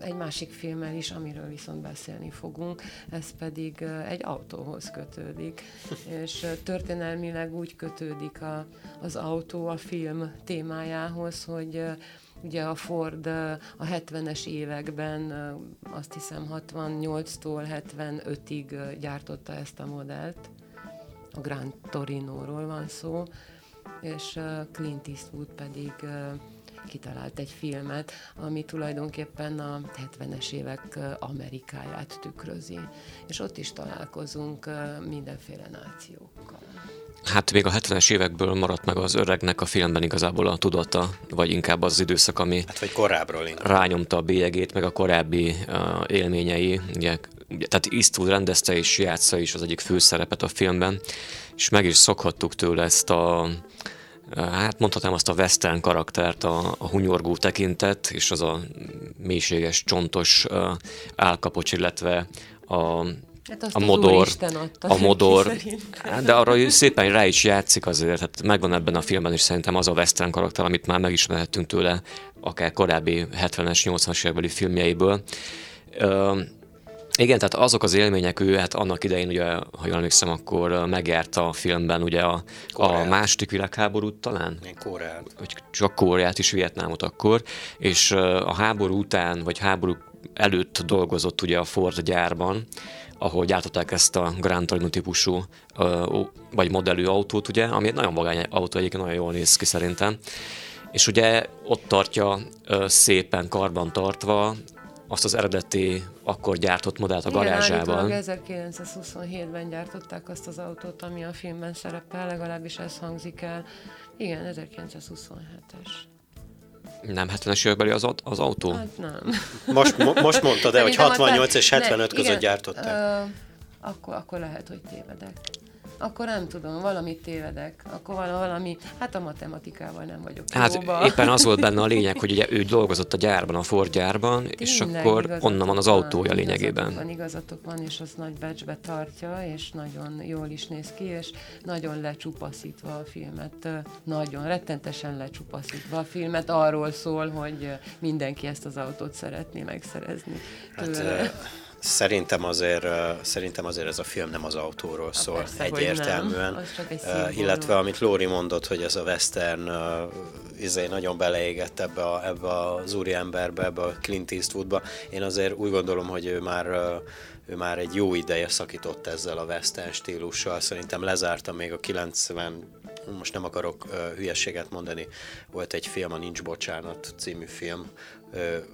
egy másik filmmel is, amiről viszont beszélni fogunk, ez pedig egy autóhoz kötődik. És történelmileg úgy kötődik a, az autó a film témájához, hogy Ugye a Ford a 70-es években, azt hiszem 68-tól 75-ig gyártotta ezt a modellt, a Grand Torino-ról van szó, és Clint Eastwood pedig kitalált egy filmet, ami tulajdonképpen a 70-es évek Amerikáját tükrözi. És ott is találkozunk mindenféle nációkkal. Hát még a 70-es évekből maradt meg az öregnek a filmben igazából a tudata, vagy inkább az időszak, ami hát, vagy korábbról inkább. rányomta a bélyegét, meg a korábbi uh, élményei. Ugye, tehát Eastwood rendezte és játsza is az egyik főszerepet a filmben, és meg is szokhattuk tőle ezt a hát mondhatnám azt a western karaktert, a, a hunyorgó tekintet, és az a mélységes, csontos uh, állkapocs, illetve a Hát a modor, a modor, hát, de arra szépen rá is játszik azért, hát megvan ebben a filmben is szerintem az a western karakter, amit már megismerhettünk tőle, akár korábbi 70-es, 80-as évekbeli filmjeiből. Igen, tehát azok az élmények, ő hát annak idején, ugye, ha jól emlékszem, akkor megjárta a filmben ugye a, a második világháborút talán? Igen, Koreát. Vagy csak Koreát is, Vietnámot akkor, és a háború után, vagy háború előtt dolgozott ugye a Ford gyárban, ahol gyártották ezt a Grand Torino típusú vagy modellű autót, ugye, ami egy nagyon vagány autó, egyébként nagyon jól néz ki szerintem. És ugye ott tartja szépen karban tartva azt az eredeti, akkor gyártott modellt a garázsában. Igen, 1927-ben gyártották azt az autót, ami a filmben szerepel, legalábbis ez hangzik el. Igen, 1927-es. Nem 70-es évekbeli az, az autó? Hát nem. Most, mo- most mondtad el, hogy 68 és 75 ne, között igen, gyártották. Uh, akkor, akkor lehet, hogy tévedek akkor nem tudom, valamit tévedek, akkor valami, hát a matematikával nem vagyok Hát jóba. éppen az volt benne a lényeg, hogy ugye ő dolgozott a gyárban, a Ford gyárban, Tényleg, és akkor onnan van az autója van, lényegében. Van, igazatok van, és az nagy becsbe tartja, és nagyon jól is néz ki, és nagyon lecsupaszítva a filmet, nagyon rettentesen lecsupaszítva a filmet, arról szól, hogy mindenki ezt az autót szeretné megszerezni. Hát, Szerintem azért, szerintem azért ez a film nem az autóról szól persze, egyértelműen. Uh, illetve amit Lóri mondott, hogy ez a western uh, izé nagyon beleégett ebbe, a, ebbe az úriemberbe, ebbe a Clint Eastwoodba. Én azért úgy gondolom, hogy ő már uh, ő már egy jó ideje szakított ezzel a western stílussal, szerintem lezárta még a 90, most nem akarok uh, hülyeséget mondani, volt egy film, a Nincs Bocsánat című film,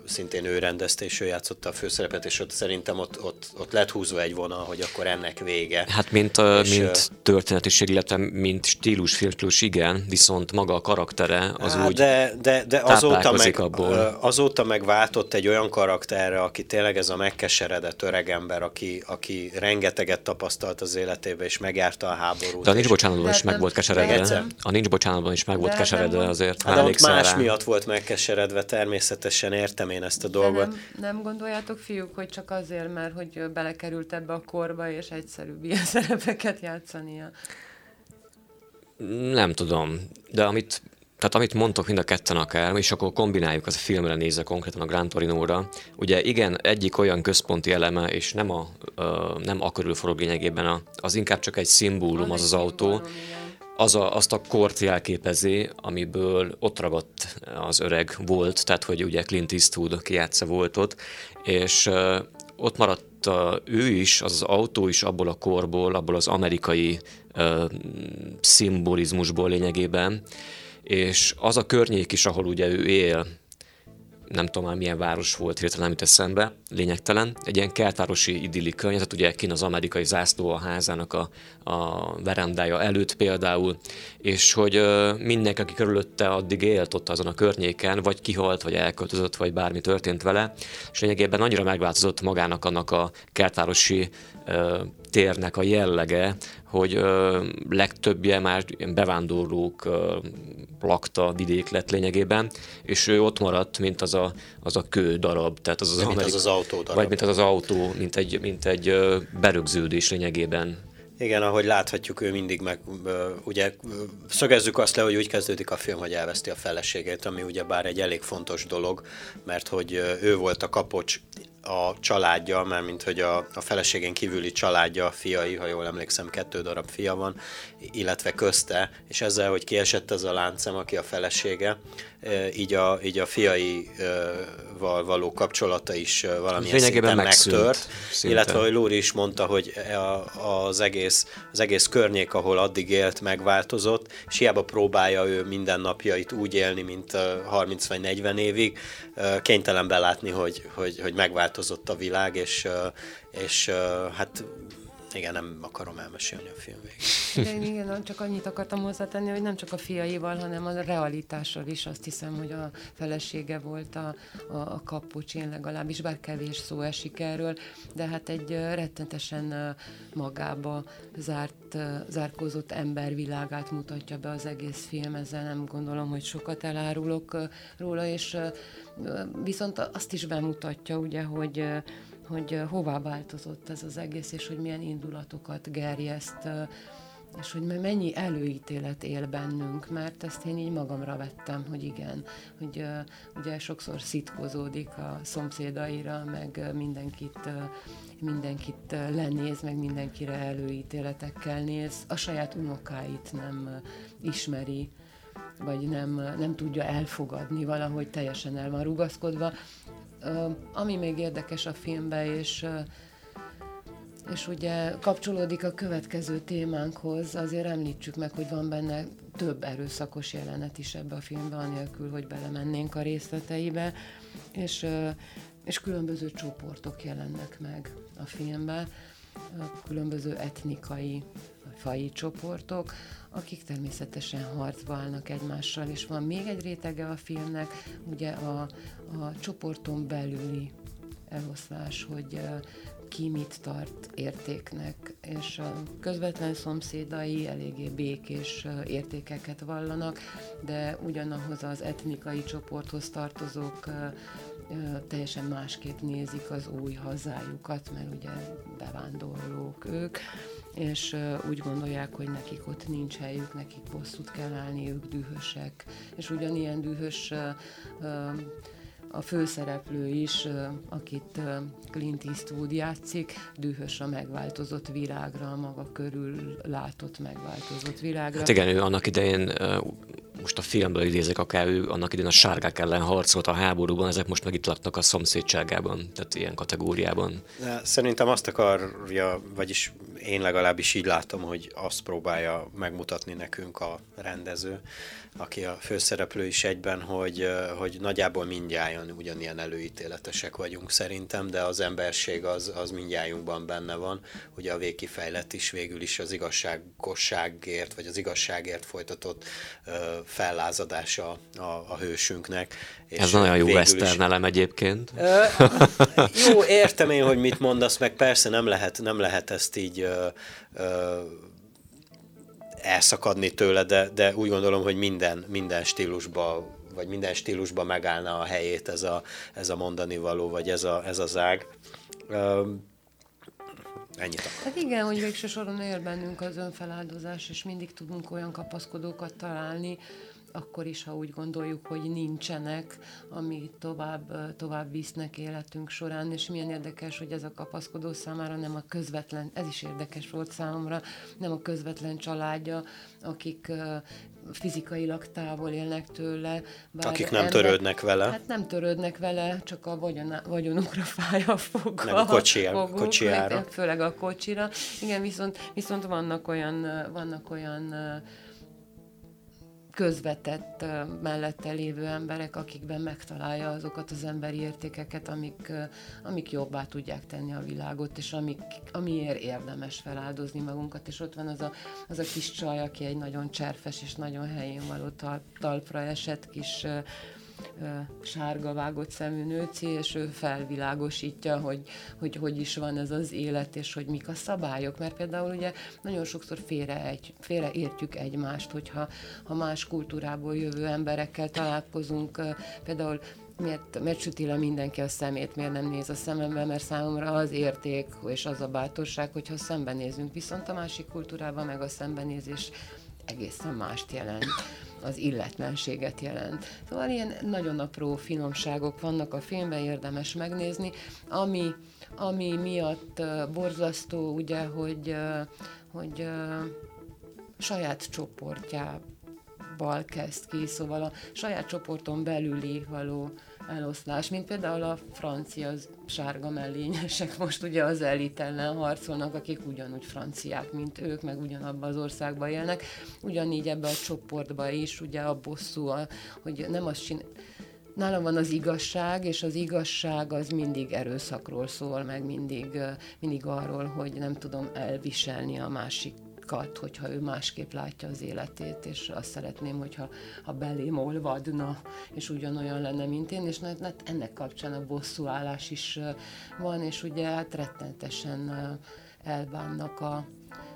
szintén ő rendezte, és ő játszotta a főszerepet, és ott szerintem ott, ott, ott lett húzva egy vonal, hogy akkor ennek vége. Hát mint, a, és, mint történetiség, illetve mint stílus, filtlus, igen, viszont maga a karaktere az hát, úgy de, de, de azóta, meg, abból. azóta meg váltott egy olyan karakterre, aki tényleg ez a megkeseredett öregember, aki, aki rengeteget tapasztalt az életébe, és megjárta a háborút. De a nincs bocsánatban is meg volt keseredve. A nincs bocsánatban is meg volt keseredve azért. Hát, de más rá. miatt volt megkeseredve természetesen teljesen értem én ezt a dolgot. nem, nem gondoljátok, fiúk, hogy csak azért, mert hogy belekerült ebbe a korba, és egyszerűbb ilyen szerepeket játszania? Nem tudom, de amit tehát amit mondtok mind a ketten akár, és akkor kombináljuk az a filmre nézve konkrétan a Grand Torino-ra. Ugye igen, egyik olyan központi eleme, és nem a, nem a körül forog lényegében, a, az inkább csak egy szimbólum, az az autó, az a, azt a kort jelképezi, amiből ott ragadt az öreg volt, tehát hogy ugye Clint Eastwood, aki játsza volt ott, és uh, ott maradt uh, ő is, az az autó is abból a korból, abból az amerikai uh, szimbolizmusból lényegében, és az a környék is, ahol ugye ő él, nem tudom már milyen város volt, hirtelen nem jut eszembe, lényegtelen. Egy ilyen kertvárosi idilli környezet, ugye kin az amerikai zászló a házának a, a verandája előtt például, és hogy mindenki, aki körülötte addig élt ott azon a környéken, vagy kihalt, vagy elköltözött, vagy bármi történt vele, és lényegében annyira megváltozott magának annak a kertvárosi uh, térnek a jellege, hogy ö, legtöbbje már bevándorlók ö, lakta vidék lett lényegében, és ő ott maradt, mint az a, az a kő darab, tehát az az, Amerik... mint az, az autó darab. Vagy mint az az autó, mint egy, mint egy ö, berögződés lényegében. Igen, ahogy láthatjuk, ő mindig meg, ugye szögezzük azt le, hogy úgy kezdődik a film, hogy elveszti a feleségét, ami ugye bár egy elég fontos dolog, mert hogy ő volt a kapocs a családja, mert mint hogy a, a feleségén kívüli családja, fiai, ha jól emlékszem, kettő darab fia van, illetve közte, és ezzel, hogy kiesett ez a láncem, aki a felesége, így a, így a fiaival való kapcsolata is valamilyen szinten megtört. Szinte. Illetve, hogy Lóri is mondta, hogy az egész, az egész környék, ahol addig élt, megváltozott, és hiába próbálja ő mindennapjait úgy élni, mint 30 vagy 40 évig, kénytelen belátni, hogy, hogy, hogy megváltozott a világ, és, és hát igen, nem akarom elmesélni a film végét. Igen, igen, csak annyit akartam hozzátenni, hogy nem csak a fiaival, hanem a realitással is azt hiszem, hogy a felesége volt a, a, a kapucs, én legalábbis, bár kevés szó esik erről, de hát egy rettentesen magába zárt, zárkózott embervilágát mutatja be az egész film, ezzel nem gondolom, hogy sokat elárulok róla, és viszont azt is bemutatja, ugye, hogy hogy hová változott ez az egész, és hogy milyen indulatokat gerjeszt, és hogy mennyi előítélet él bennünk, mert ezt én így magamra vettem, hogy igen, hogy ugye sokszor szitkozódik a szomszédaira, meg mindenkit, mindenkit lenéz, meg mindenkire előítéletekkel néz, a saját unokáit nem ismeri, vagy nem, nem tudja elfogadni, valahogy teljesen el van rugaszkodva, ami még érdekes a filmben, és és ugye kapcsolódik a következő témánkhoz, azért említsük meg, hogy van benne több erőszakos jelenet is ebbe a filmbe, anélkül, hogy belemennénk a részleteibe, és, és különböző csoportok jelennek meg a filmbe, különböző etnikai, fai csoportok, akik természetesen harcba állnak egymással, és van még egy rétege a filmnek, ugye a, a csoporton belüli eloszlás, hogy ki mit tart értéknek, és a közvetlen szomszédai eléggé békés értékeket vallanak, de ugyanahoz az etnikai csoporthoz tartozók teljesen másképp nézik az új hazájukat, mert ugye bevándorlók ők, és úgy gondolják, hogy nekik ott nincs helyük, nekik bosszút kell állni, ők dühösek, és ugyanilyen dühös a főszereplő is, akit Clint Eastwood játszik, dühös a megváltozott világra, a maga körül látott megváltozott világra. Hát igen, ő annak idején most a filmből idézek, akár ő annak idén a sárgák ellen harcolt a háborúban, ezek most meg itt laknak a szomszédságában, tehát ilyen kategóriában. De szerintem azt akarja, vagyis én legalábbis így látom, hogy azt próbálja megmutatni nekünk a rendező, aki a főszereplő is egyben, hogy, hogy nagyjából mindjárt ugyanilyen előítéletesek vagyunk szerintem, de az emberség az, az mindjájunkban benne van. Ugye a végkifejlett is végül is az igazságosságért, vagy az igazságért folytatott uh, fellázadása a, a hősünknek. És Ez nagyon jó western egyébként. Uh, jó, értem én, hogy mit mondasz, meg persze nem lehet, nem lehet ezt így uh, elszakadni tőle, de, de úgy gondolom, hogy minden, minden stílusba vagy minden stílusba megállna a helyét ez a, ez a mondani való, vagy ez a, ez a zág. Ennyit akar. Hát igen, hogy végső soron él bennünk az önfeláldozás, és mindig tudunk olyan kapaszkodókat találni, akkor is, ha úgy gondoljuk, hogy nincsenek, ami tovább, tovább visznek életünk során, és milyen érdekes, hogy ez a kapaszkodó számára nem a közvetlen, ez is érdekes volt számomra, nem a közvetlen családja, akik fizikailag távol élnek tőle. Bár Akik nem ember, törődnek vele. Hát nem törődnek vele, csak a vagyon, vagyonukra fáj a foga. Meg a kocsiára. kocsiára. Főleg a kocsira. Igen, viszont, viszont vannak olyan, vannak olyan közvetett mellette lévő emberek, akikben megtalálja azokat az emberi értékeket, amik, amik jobbá tudják tenni a világot, és amik, amiért érdemes feláldozni magunkat, és ott van az a, az a kis csaj, aki egy nagyon cserfes és nagyon helyén való talpra esett kis sárga vágott szemű nőci, és ő felvilágosítja, hogy, hogy hogy is van ez az élet, és hogy mik a szabályok. Mert például ugye nagyon sokszor félre, egy, félre értjük egymást, hogyha ha más kultúrából jövő emberekkel találkozunk, például miért, miért süti le mindenki a szemét, miért nem néz a szemembe, mert számomra az érték és az a bátorság, hogyha szembenézünk. Viszont a másik kultúrában meg a szembenézés egészen mást jelent az illetlenséget jelent. Szóval ilyen nagyon apró finomságok vannak a filmben, érdemes megnézni, ami, ami miatt borzasztó, ugye, hogy, hogy saját csoportjával kezd ki, szóval a saját csoporton belüli való eloszlás, mint például a francia sárga mellényesek most ugye az elit ellen harcolnak, akik ugyanúgy franciák, mint ők, meg ugyanabban az országban élnek. Ugyanígy ebbe a csoportba is, ugye a bosszú, a, hogy nem azt csinál, nálam van az igazság, és az igazság az mindig erőszakról szól, meg mindig, mindig arról, hogy nem tudom elviselni a másik kat, hogyha ő másképp látja az életét, és azt szeretném, hogyha ha belém olvadna, és ugyanolyan lenne, mint én, és hát ennek kapcsán a bosszúállás is van, és ugye hát rettentesen elbánnak a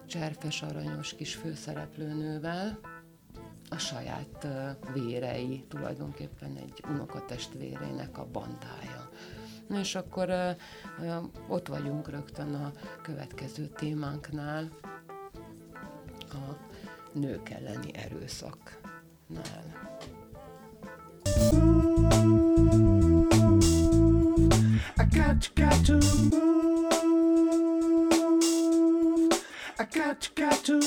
cserfes aranyos kis főszereplőnővel, a saját vérei, tulajdonképpen egy unokatestvérének a bandája. És akkor ott vagyunk rögtön a következő témánknál, a nők elleni erőszaknál. I got, got to move. I got, got to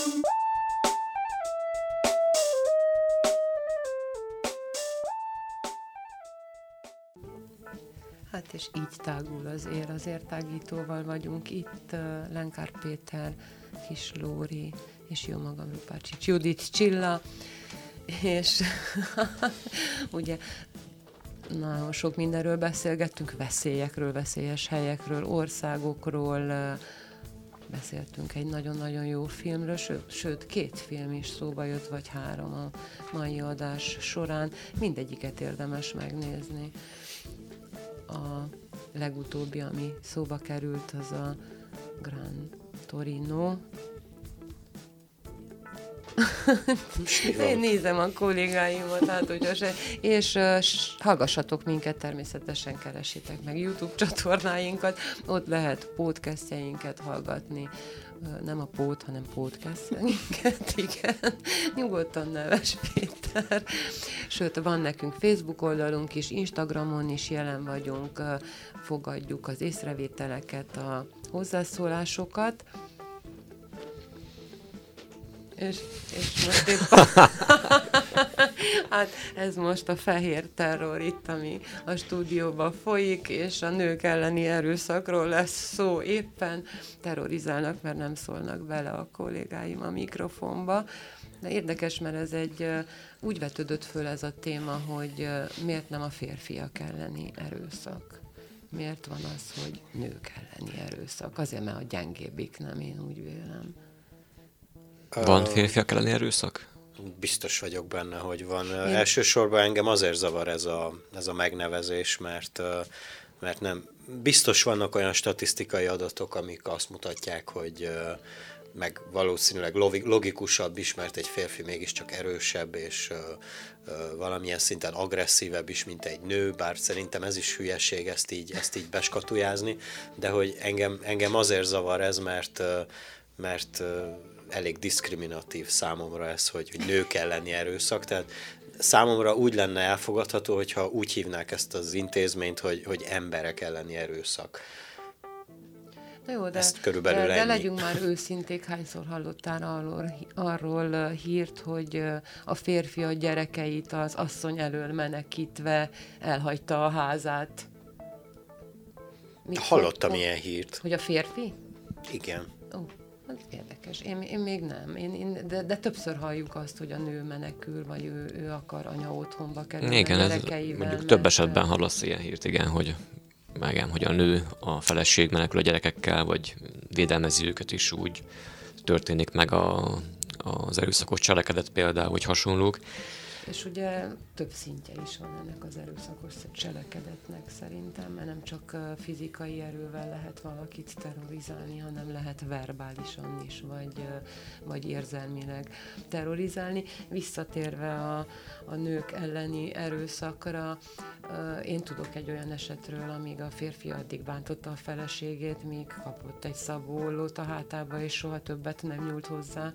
Hát és így tágul az ér, az értágítóval vagyunk itt, Lenkár Péter, Kis Lóri, és jó magam Lupácsics Judit Csilla, és ugye nagyon sok mindenről beszélgettünk, veszélyekről, veszélyes helyekről, országokról, beszéltünk egy nagyon-nagyon jó filmről, sőt, sőt, két film is szóba jött, vagy három a mai adás során. Mindegyiket érdemes megnézni. A legutóbbi, ami szóba került, az a Gran Torino, én nézem a kollégáimat, hát hogyha se, és uh, hallgassatok minket, természetesen keresitek meg YouTube csatornáinkat, ott lehet podcastjeinket hallgatni, uh, nem a pót, hanem podcastjeinket, igen, nyugodtan neves Péter. Sőt, van nekünk Facebook oldalunk is, Instagramon is jelen vagyunk, uh, fogadjuk az észrevételeket, a hozzászólásokat, és, és most épp a, hát ez most a fehér terror itt, ami a stúdióban folyik, és a nők elleni erőszakról lesz szó éppen. Terrorizálnak, mert nem szólnak bele a kollégáim a mikrofonba. De érdekes, mert ez egy, úgy vetődött föl ez a téma, hogy miért nem a férfiak elleni erőszak. Miért van az, hogy nők elleni erőszak? Azért, mert a gyengébbik nem, én úgy vélem. Van férfiak elleni erőszak? Biztos vagyok benne, hogy van. Én... Elsősorban engem azért zavar ez a, ez a megnevezés, mert, mert nem biztos vannak olyan statisztikai adatok, amik azt mutatják, hogy meg valószínűleg logikusabb is, mert egy férfi mégiscsak erősebb, és valamilyen szinten agresszívebb is, mint egy nő, bár szerintem ez is hülyeség ezt így, ezt így beskatujázni, de hogy engem, engem azért zavar ez, mert, mert elég diszkriminatív számomra ez, hogy, hogy nők elleni erőszak, tehát számomra úgy lenne elfogadható, hogyha úgy hívnák ezt az intézményt, hogy, hogy emberek elleni erőszak. Na jó, de, Ezt körülbelül de, de legyünk már őszinték, hányszor hallottál arról, arról hírt, hogy a férfi a gyerekeit az asszony elől menekítve elhagyta a házát. Mit Hallottam hogy, ilyen hírt. Hogy a férfi? Igen. Ó, az érdekes. Én, én még nem. Én, én, de, de többször halljuk azt, hogy a nő menekül, vagy ő, ő akar anya otthonba kerülni igen, ez mondjuk több esetben hallasz ilyen hírt, igen, hogy igen, hogy a nő, a feleség menekül a gyerekekkel, vagy védelmezi őket is úgy történik meg a, az erőszakos cselekedet például, vagy hasonlók. És ugye több szintje is van ennek az erőszakos cselekedetnek szerintem, mert nem csak fizikai erővel lehet valakit terrorizálni, hanem lehet verbálisan is, vagy, vagy érzelmileg terrorizálni. Visszatérve a, a nők elleni erőszakra, én tudok egy olyan esetről, amíg a férfi addig bántotta a feleségét, míg kapott egy szabólót a hátába, és soha többet nem nyúlt hozzá.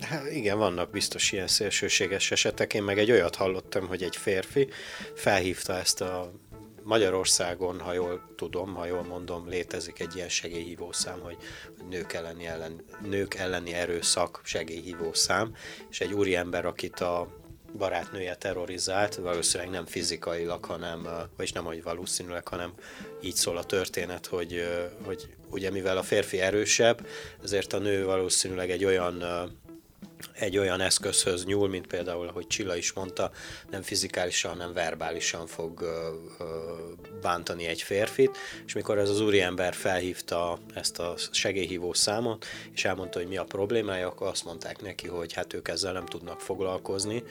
Hát igen, vannak biztos ilyen szélsőséges esetek. Én meg egy olyat hallottam, hogy egy férfi felhívta ezt a Magyarországon, ha jól tudom, ha jól mondom, létezik egy ilyen segélyhívószám, hogy nők elleni, ellen, nők elleni erőszak segélyhívószám, és egy úriember, akit a barátnője terrorizált, valószínűleg nem fizikailag, hanem, vagyis nem, hogy valószínűleg, hanem így szól a történet, hogy, hogy ugye mivel a férfi erősebb, ezért a nő valószínűleg egy olyan egy olyan eszközhöz nyúl, mint például, ahogy Csilla is mondta, nem fizikálisan, hanem verbálisan fog bántani egy férfit, és mikor ez az úriember felhívta ezt a segélyhívó számot, és elmondta, hogy mi a problémája, akkor azt mondták neki, hogy hát ők ezzel nem tudnak foglalkozni,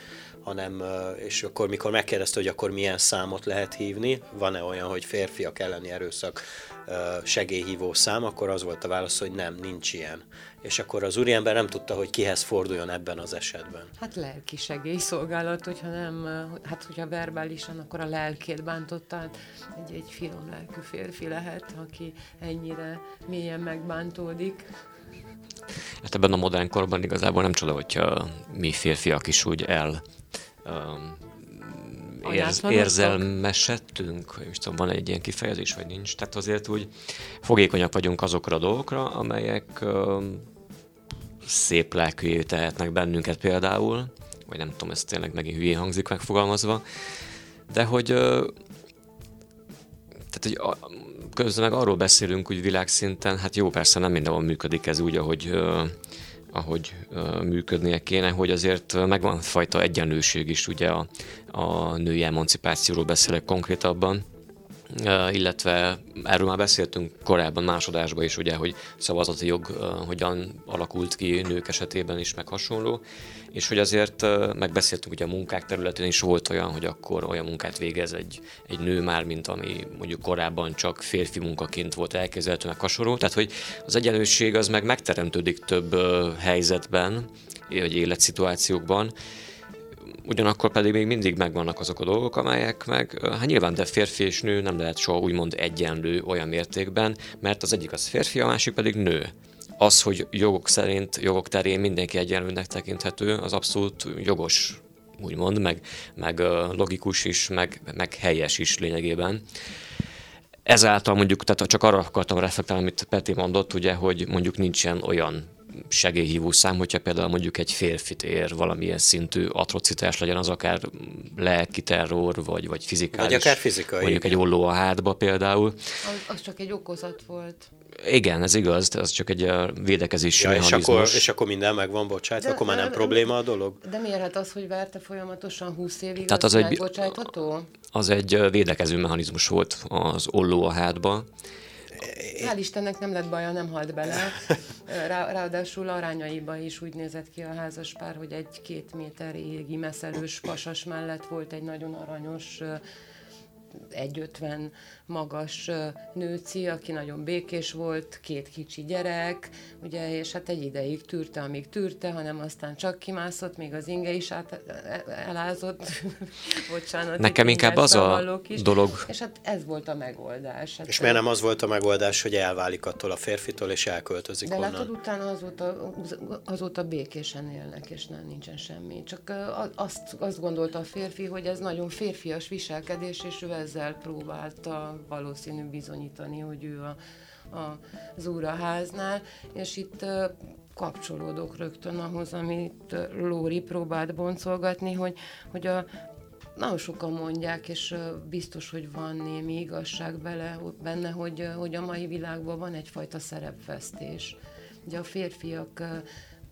hanem, és akkor mikor megkérdezte, hogy akkor milyen számot lehet hívni, van-e olyan, hogy férfiak elleni erőszak segélyhívó szám, akkor az volt a válasz, hogy nem, nincs ilyen. És akkor az úriember nem tudta, hogy kihez forduljon ebben az esetben. Hát lelki segélyszolgálat, hogyha nem, hát hogyha verbálisan, akkor a lelkét bántotta, hát egy, egy finom lelkű férfi lehet, aki ennyire mélyen megbántódik. Hát ebben a modern korban igazából nem csoda, hogyha mi férfiak is úgy el um, érz, érzelmesedtünk, hogy most tudom, van egy ilyen kifejezés, vagy nincs. Tehát azért úgy fogékonyak vagyunk azokra a dolgokra, amelyek um, szép lelkűjé tehetnek bennünket például, vagy nem tudom, ez tényleg megint hülyén hangzik megfogalmazva, de hogy uh, tehát, hogy a, közben meg arról beszélünk hogy világszinten, hát jó, persze nem mindenhol működik ez úgy, ahogy ahogy működnie kéne, hogy azért megvan fajta egyenlőség is, ugye a, a női emancipációról beszélek konkrétabban, illetve erről már beszéltünk korábban másodásban is, ugye, hogy szavazati jog hogyan alakult ki nők esetében is, meg hasonló, és hogy azért megbeszéltünk, hogy a munkák területén is volt olyan, hogy akkor olyan munkát végez egy, egy nő már, mint ami mondjuk korábban csak férfi munkaként volt elképzelhető, meg hasonló. Tehát, hogy az egyenlőség az meg megteremtődik több helyzetben, vagy életszituációkban, ugyanakkor pedig még mindig megvannak azok a dolgok, amelyek meg, hát nyilván, de férfi és nő nem lehet soha úgymond egyenlő olyan mértékben, mert az egyik az férfi, a másik pedig nő. Az, hogy jogok szerint, jogok terén mindenki egyenlőnek tekinthető, az abszolút jogos, úgymond, meg, meg logikus is, meg, meg helyes is lényegében. Ezáltal mondjuk, tehát csak arra akartam reflektálni, amit Peti mondott, ugye, hogy mondjuk nincsen olyan segélyhívó szám, hogyha például mondjuk egy férfit ér valamilyen szintű atrocitás, legyen az akár lelki terror, vagy, vagy fizikális. Vagy akár fizikai. Mondjuk egy olló a hátba például. Az, az csak egy okozat volt. Igen, ez igaz, ez csak egy védekezési ja, mechanizmus. És akkor, és akkor minden megvan, bocsánat, de, akkor már nem de, probléma a dolog? De miért hát az, hogy verte folyamatosan 20 évig, Tehát az, az egy, Az egy védekező mechanizmus volt az olló a hátba, Hál' Istennek nem lett baja, nem halt bele. Rá, ráadásul arányaiban is úgy nézett ki a házas pár, hogy egy két méter égi messzelős pasas mellett volt egy nagyon aranyos 1,50 magas nőci, aki nagyon békés volt, két kicsi gyerek, ugye, és hát egy ideig tűrte, amíg tűrte, hanem aztán csak kimászott, még az inge is át, elázott. Bocsánat. Nekem inkább az a is. dolog. És hát ez volt a megoldás. Hát és miért nem az volt a megoldás, hogy elválik attól a férfitől, és elköltözik De onnan? látod, utána azóta, azóta békésen élnek, és nem nincsen semmi. Csak azt, azt gondolta a férfi, hogy ez nagyon férfias viselkedés, és ő ezzel próbálta valószínű bizonyítani, hogy ő a, a, az úraháznál, és itt kapcsolódok rögtön ahhoz, amit Lóri próbált boncolgatni, hogy, hogy a, nagyon sokan mondják, és biztos, hogy van némi igazság bele, benne, hogy, hogy a mai világban van egyfajta szerepvesztés. Ugye a férfiak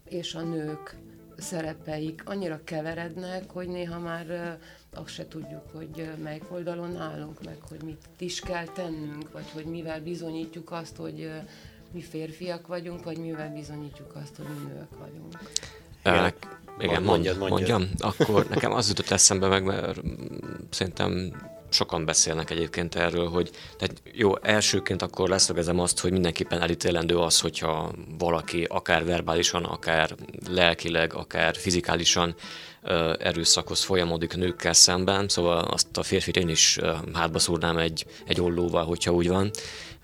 és a nők szerepeik annyira keverednek, hogy néha már azt se tudjuk, hogy melyik oldalon állunk, meg hogy mit is kell tennünk, vagy hogy mivel bizonyítjuk azt, hogy mi férfiak vagyunk, vagy mivel bizonyítjuk azt, hogy mi nők vagyunk. Igen, igen mondjad, mondjad. mondjam. Akkor nekem az jutott eszembe meg, mert szerintem sokan beszélnek egyébként erről, hogy tehát jó, elsőként akkor leszögezem azt, hogy mindenképpen elítélendő az, hogyha valaki akár verbálisan, akár lelkileg, akár fizikálisan erőszakhoz folyamodik nőkkel szemben, szóval azt a férfit én is hátba szúrnám egy, egy ollóval, hogyha úgy van.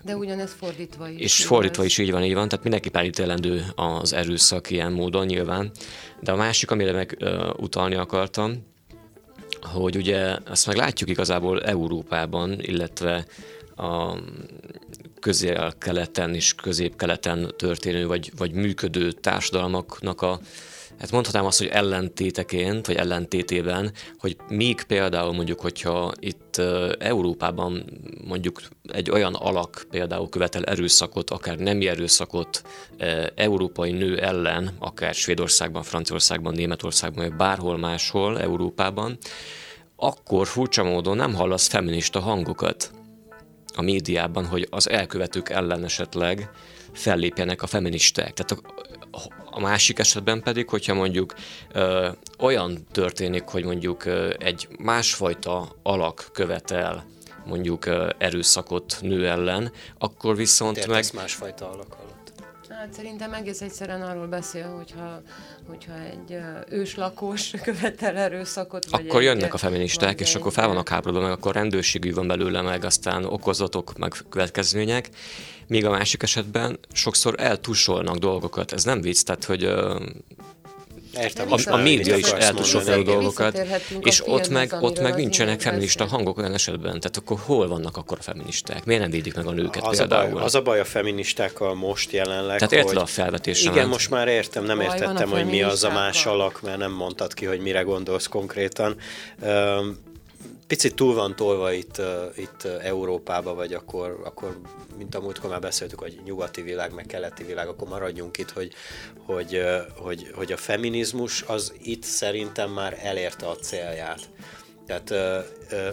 De ugyanez fordítva is. És fordítva is így van, így van, tehát mindenképpen elítélendő az erőszak ilyen módon nyilván. De a másik, amire meg uh, utalni akartam, hogy ugye ezt meg látjuk igazából Európában, illetve a közél-keleten és közép-keleten történő vagy, vagy működő társadalmaknak a hát mondhatnám azt, hogy ellentéteként, vagy ellentétében, hogy még például mondjuk, hogyha itt Európában mondjuk egy olyan alak például követel erőszakot, akár nemi erőszakot európai nő ellen, akár Svédországban, Franciaországban, Németországban, vagy bárhol máshol Európában, akkor furcsa módon nem hallasz feminista hangokat a médiában, hogy az elkövetők ellen esetleg fellépjenek a feministák. Tehát a, a másik esetben pedig, hogyha mondjuk ö, olyan történik, hogy mondjuk ö, egy másfajta alak követel mondjuk erőszakot nő ellen, akkor viszont Értesz meg... másfajta alak? Hát szerintem egész egyszerűen arról beszél, hogyha, hogyha egy őslakos követel erőszakot. Vagy akkor egy, jönnek a feministák, és egy, akkor fel vannak háborodva, meg akkor rendőrségű van belőle, meg aztán okozatok, meg következmények. Míg a másik esetben sokszor eltusolnak dolgokat. Ez nem vicc, tehát hogy Értem, a, a média is eltusolja dolgokat, és ott meg, ott meg nincsenek feminista hangok olyan esetben. Tehát akkor hol vannak akkor a feministák? Miért nem védik meg a nőket az például? A baj, az a baj a feministákkal most jelenleg, Tehát érted a felvetésre? Igen, most már értem, nem értettem, hogy mi az a más alak, mert nem mondtad ki, hogy mire gondolsz konkrétan picit túl van tolva itt, itt Európába, vagy akkor, akkor, mint a múltkor már beszéltük, hogy nyugati világ, meg keleti világ, akkor maradjunk itt, hogy, hogy, hogy, hogy a feminizmus az itt szerintem már elérte a célját. Tehát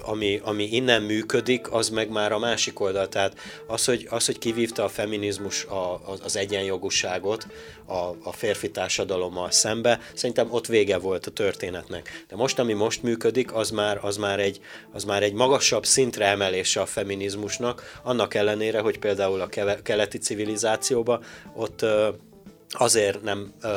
ami, ami innen működik, az meg már a másik oldal. Tehát az, hogy, az, hogy kivívta a feminizmus a, az egyenjogúságot a, a férfi társadalommal szembe, szerintem ott vége volt a történetnek. De most, ami most működik, az már, az már, egy, az már egy magasabb szintre emelése a feminizmusnak, annak ellenére, hogy például a keleti civilizációban ott azért nem ö,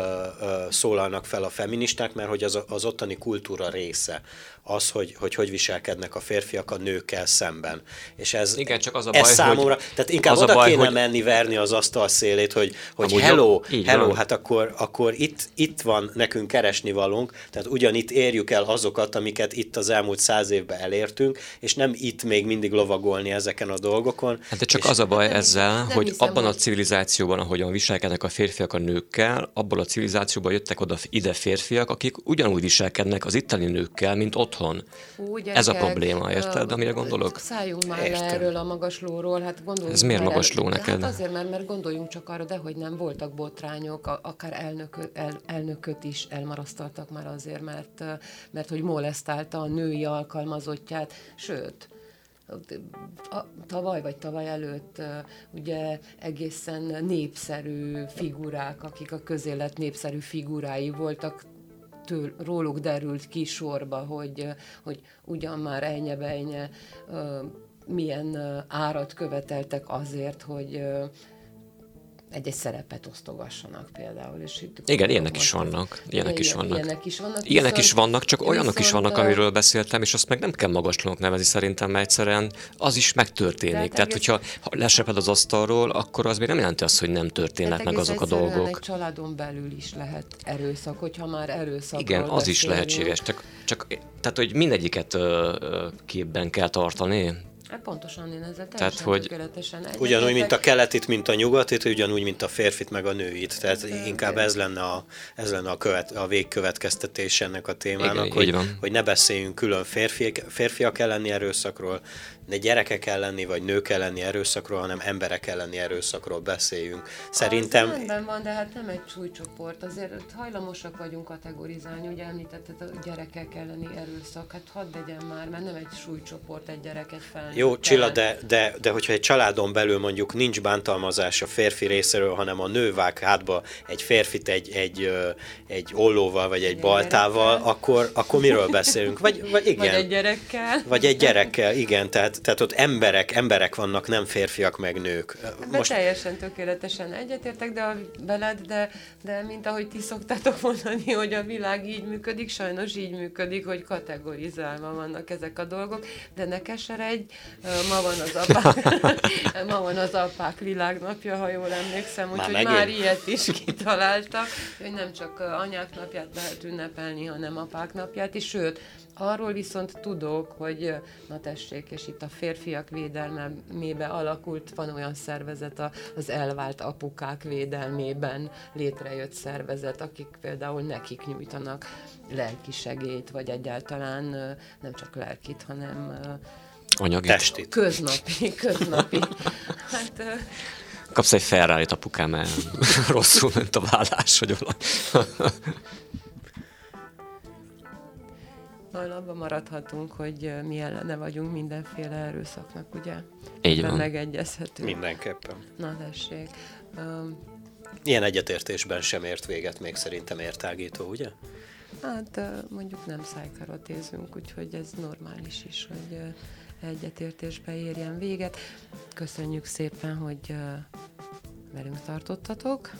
ö, szólalnak fel a feministák, mert hogy az, az ottani kultúra része az, hogy, hogy hogy viselkednek a férfiak a nőkkel szemben. És ez, Igen, csak az a baj, ez számomra, hogy tehát inkább oda baj, kéne hogy... menni, verni az asztal szélét, hogy, hogy hello, hello, van. hát akkor, akkor itt, itt van nekünk keresni valunk, tehát ugyanitt érjük el azokat, amiket itt az elmúlt száz évben elértünk, és nem itt még mindig lovagolni ezeken a dolgokon. Hát de csak az a baj ezzel, nem hogy hiszem, abban hogy... a civilizációban, ahogyan viselkednek a férfiak a nőkkel, abban a civilizációban jöttek oda ide férfiak, akik ugyanúgy viselkednek az itteni nőkkel, mint ott otthon. Hú, gyerekek, Ez a probléma, érted, amire gondolok? Szálljunk már le erről a magaslóról, hát gondoljunk Ez miért magasló neked? Hát azért, mert, mert gondoljunk csak arra, de hogy nem voltak botrányok, akár elnök, el, elnököt is elmarasztaltak már azért, mert, mert hogy molesztálta a női alkalmazottját, sőt, tavaly vagy tavaly előtt ugye egészen népszerű figurák, akik a közélet népszerű figurái voltak, től, róluk derült ki sorba, hogy, hogy ugyan már ennye-bennye milyen árat követeltek azért, hogy egy-egy szerepet osztogassanak például. És itt Igen, ilyenek is vannak. Ilyenek is vannak. Ilyenek is vannak, ilyenek viszont, is vannak csak olyanok is vannak, amiről beszéltem, és azt meg nem kell magaslónak nevezni szerintem, mert egyszerűen az is megtörténik. Tehát, Tehát hogyha ha leseped az asztalról, akkor az még nem jelenti azt, hogy nem történnek meg azok a dolgok. Egy családon belül is lehet erőszak, hogyha már erőszak. Igen, az beszélni. is lehetséges. Csak, csak tehát, hogy mindegyiket ö, ö, képben kell tartani, Hát pontosan én ezzel Tehát, hogy tökéletesen Ugyanúgy, mint a keletit, mint a nyugatit, ugyanúgy, mint a férfit, meg a nőit. Tehát de, inkább ez lenne a, ez lenne a, követ, a végkövetkeztetés ennek a témának, Igen, hogy, hogy ne beszéljünk külön férfiak, férfiak elleni erőszakról, ne gyerekek elleni vagy nők elleni erőszakról, hanem emberek elleni erőszakról beszéljünk. Szerintem... Az rendben van, de hát nem egy súlycsoport. Azért hajlamosak vagyunk kategorizálni, ugye említetted a gyerekek elleni erőszak. Hát hadd legyen már, mert nem egy súlycsoport, egy gyerek, egy felnőtt. Jó, Csilla, de, de, de hogyha egy családon belül mondjuk nincs bántalmazás a férfi részéről, hanem a nő vág hátba egy férfit egy, egy, egy ollóval, vagy egy, egy baltával, akkor, akkor miről beszélünk? Vagy, vagy igen. Vagy egy gyerekkel. Vagy egy gyerekkel, igen. Tehát tehát, tehát ott emberek, emberek vannak, nem férfiak meg nők. Most... teljesen tökéletesen egyetértek de a, veled, de, de mint ahogy ti szoktátok mondani, hogy a világ így működik, sajnos így működik, hogy kategorizálva vannak ezek a dolgok, de ne keseredj, ma van az apák, ma van az apák világnapja, ha jól emlékszem, úgyhogy már, már ilyet is kitaláltak, hogy nem csak anyák napját lehet ünnepelni, hanem apák napját is, sőt, Arról viszont tudok, hogy na tessék, és itt a férfiak védelmébe alakult, van olyan szervezet, az elvált apukák védelmében létrejött szervezet, akik például nekik nyújtanak lelki segélyt, vagy egyáltalán nem csak lelkit, hanem Anyagi. Testit. Köznapi, köznapi. Hát, Kapsz egy ferrari apukám, mert rosszul ment a vállás, vagy valami. Abban maradhatunk, hogy mi ellene vagyunk mindenféle erőszaknak, ugye? Így van. Megegyezhető. Mindenképpen. Na, tessék. Um, Ilyen egyetértésben sem ért véget még szerintem értágító, ugye? Hát mondjuk nem szájkarotézünk, úgyhogy ez normális is, hogy egyetértésbe érjen véget. Köszönjük szépen, hogy velünk tartottatok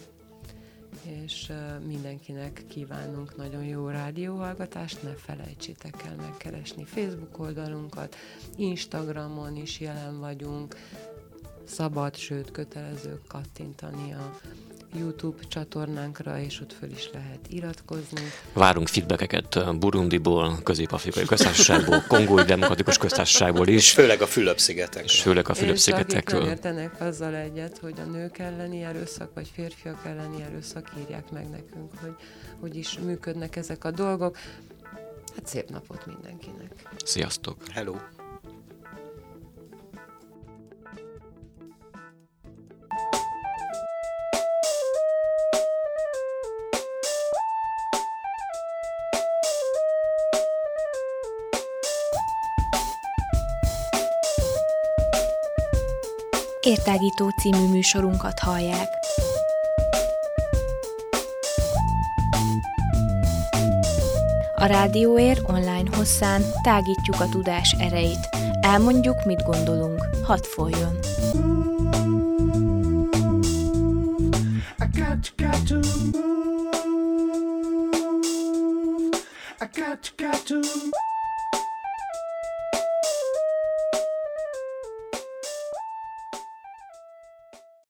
és mindenkinek kívánunk nagyon jó rádióhallgatást, ne felejtsétek el megkeresni Facebook oldalunkat, Instagramon is jelen vagyunk, szabad, sőt kötelező kattintani a YouTube csatornánkra, és ott föl is lehet iratkozni. Várunk feedbackeket Burundiból, Közép-Afrikai Köztársaságból, Kongói Demokratikus Köztársaságból is. És főleg a Fülöp-szigetekről. És főleg a Fülöp-szigetekről. És értenek azzal egyet, hogy a nők elleni erőszak, vagy férfiak elleni erőszak, írják meg nekünk, hogy hogy is működnek ezek a dolgok. Hát szép napot mindenkinek. Sziasztok! Hello! Értágító című műsorunkat hallják. A Rádióér online hosszán tágítjuk a tudás erejét. Elmondjuk, mit gondolunk. Hadd folyjon! Got, to move.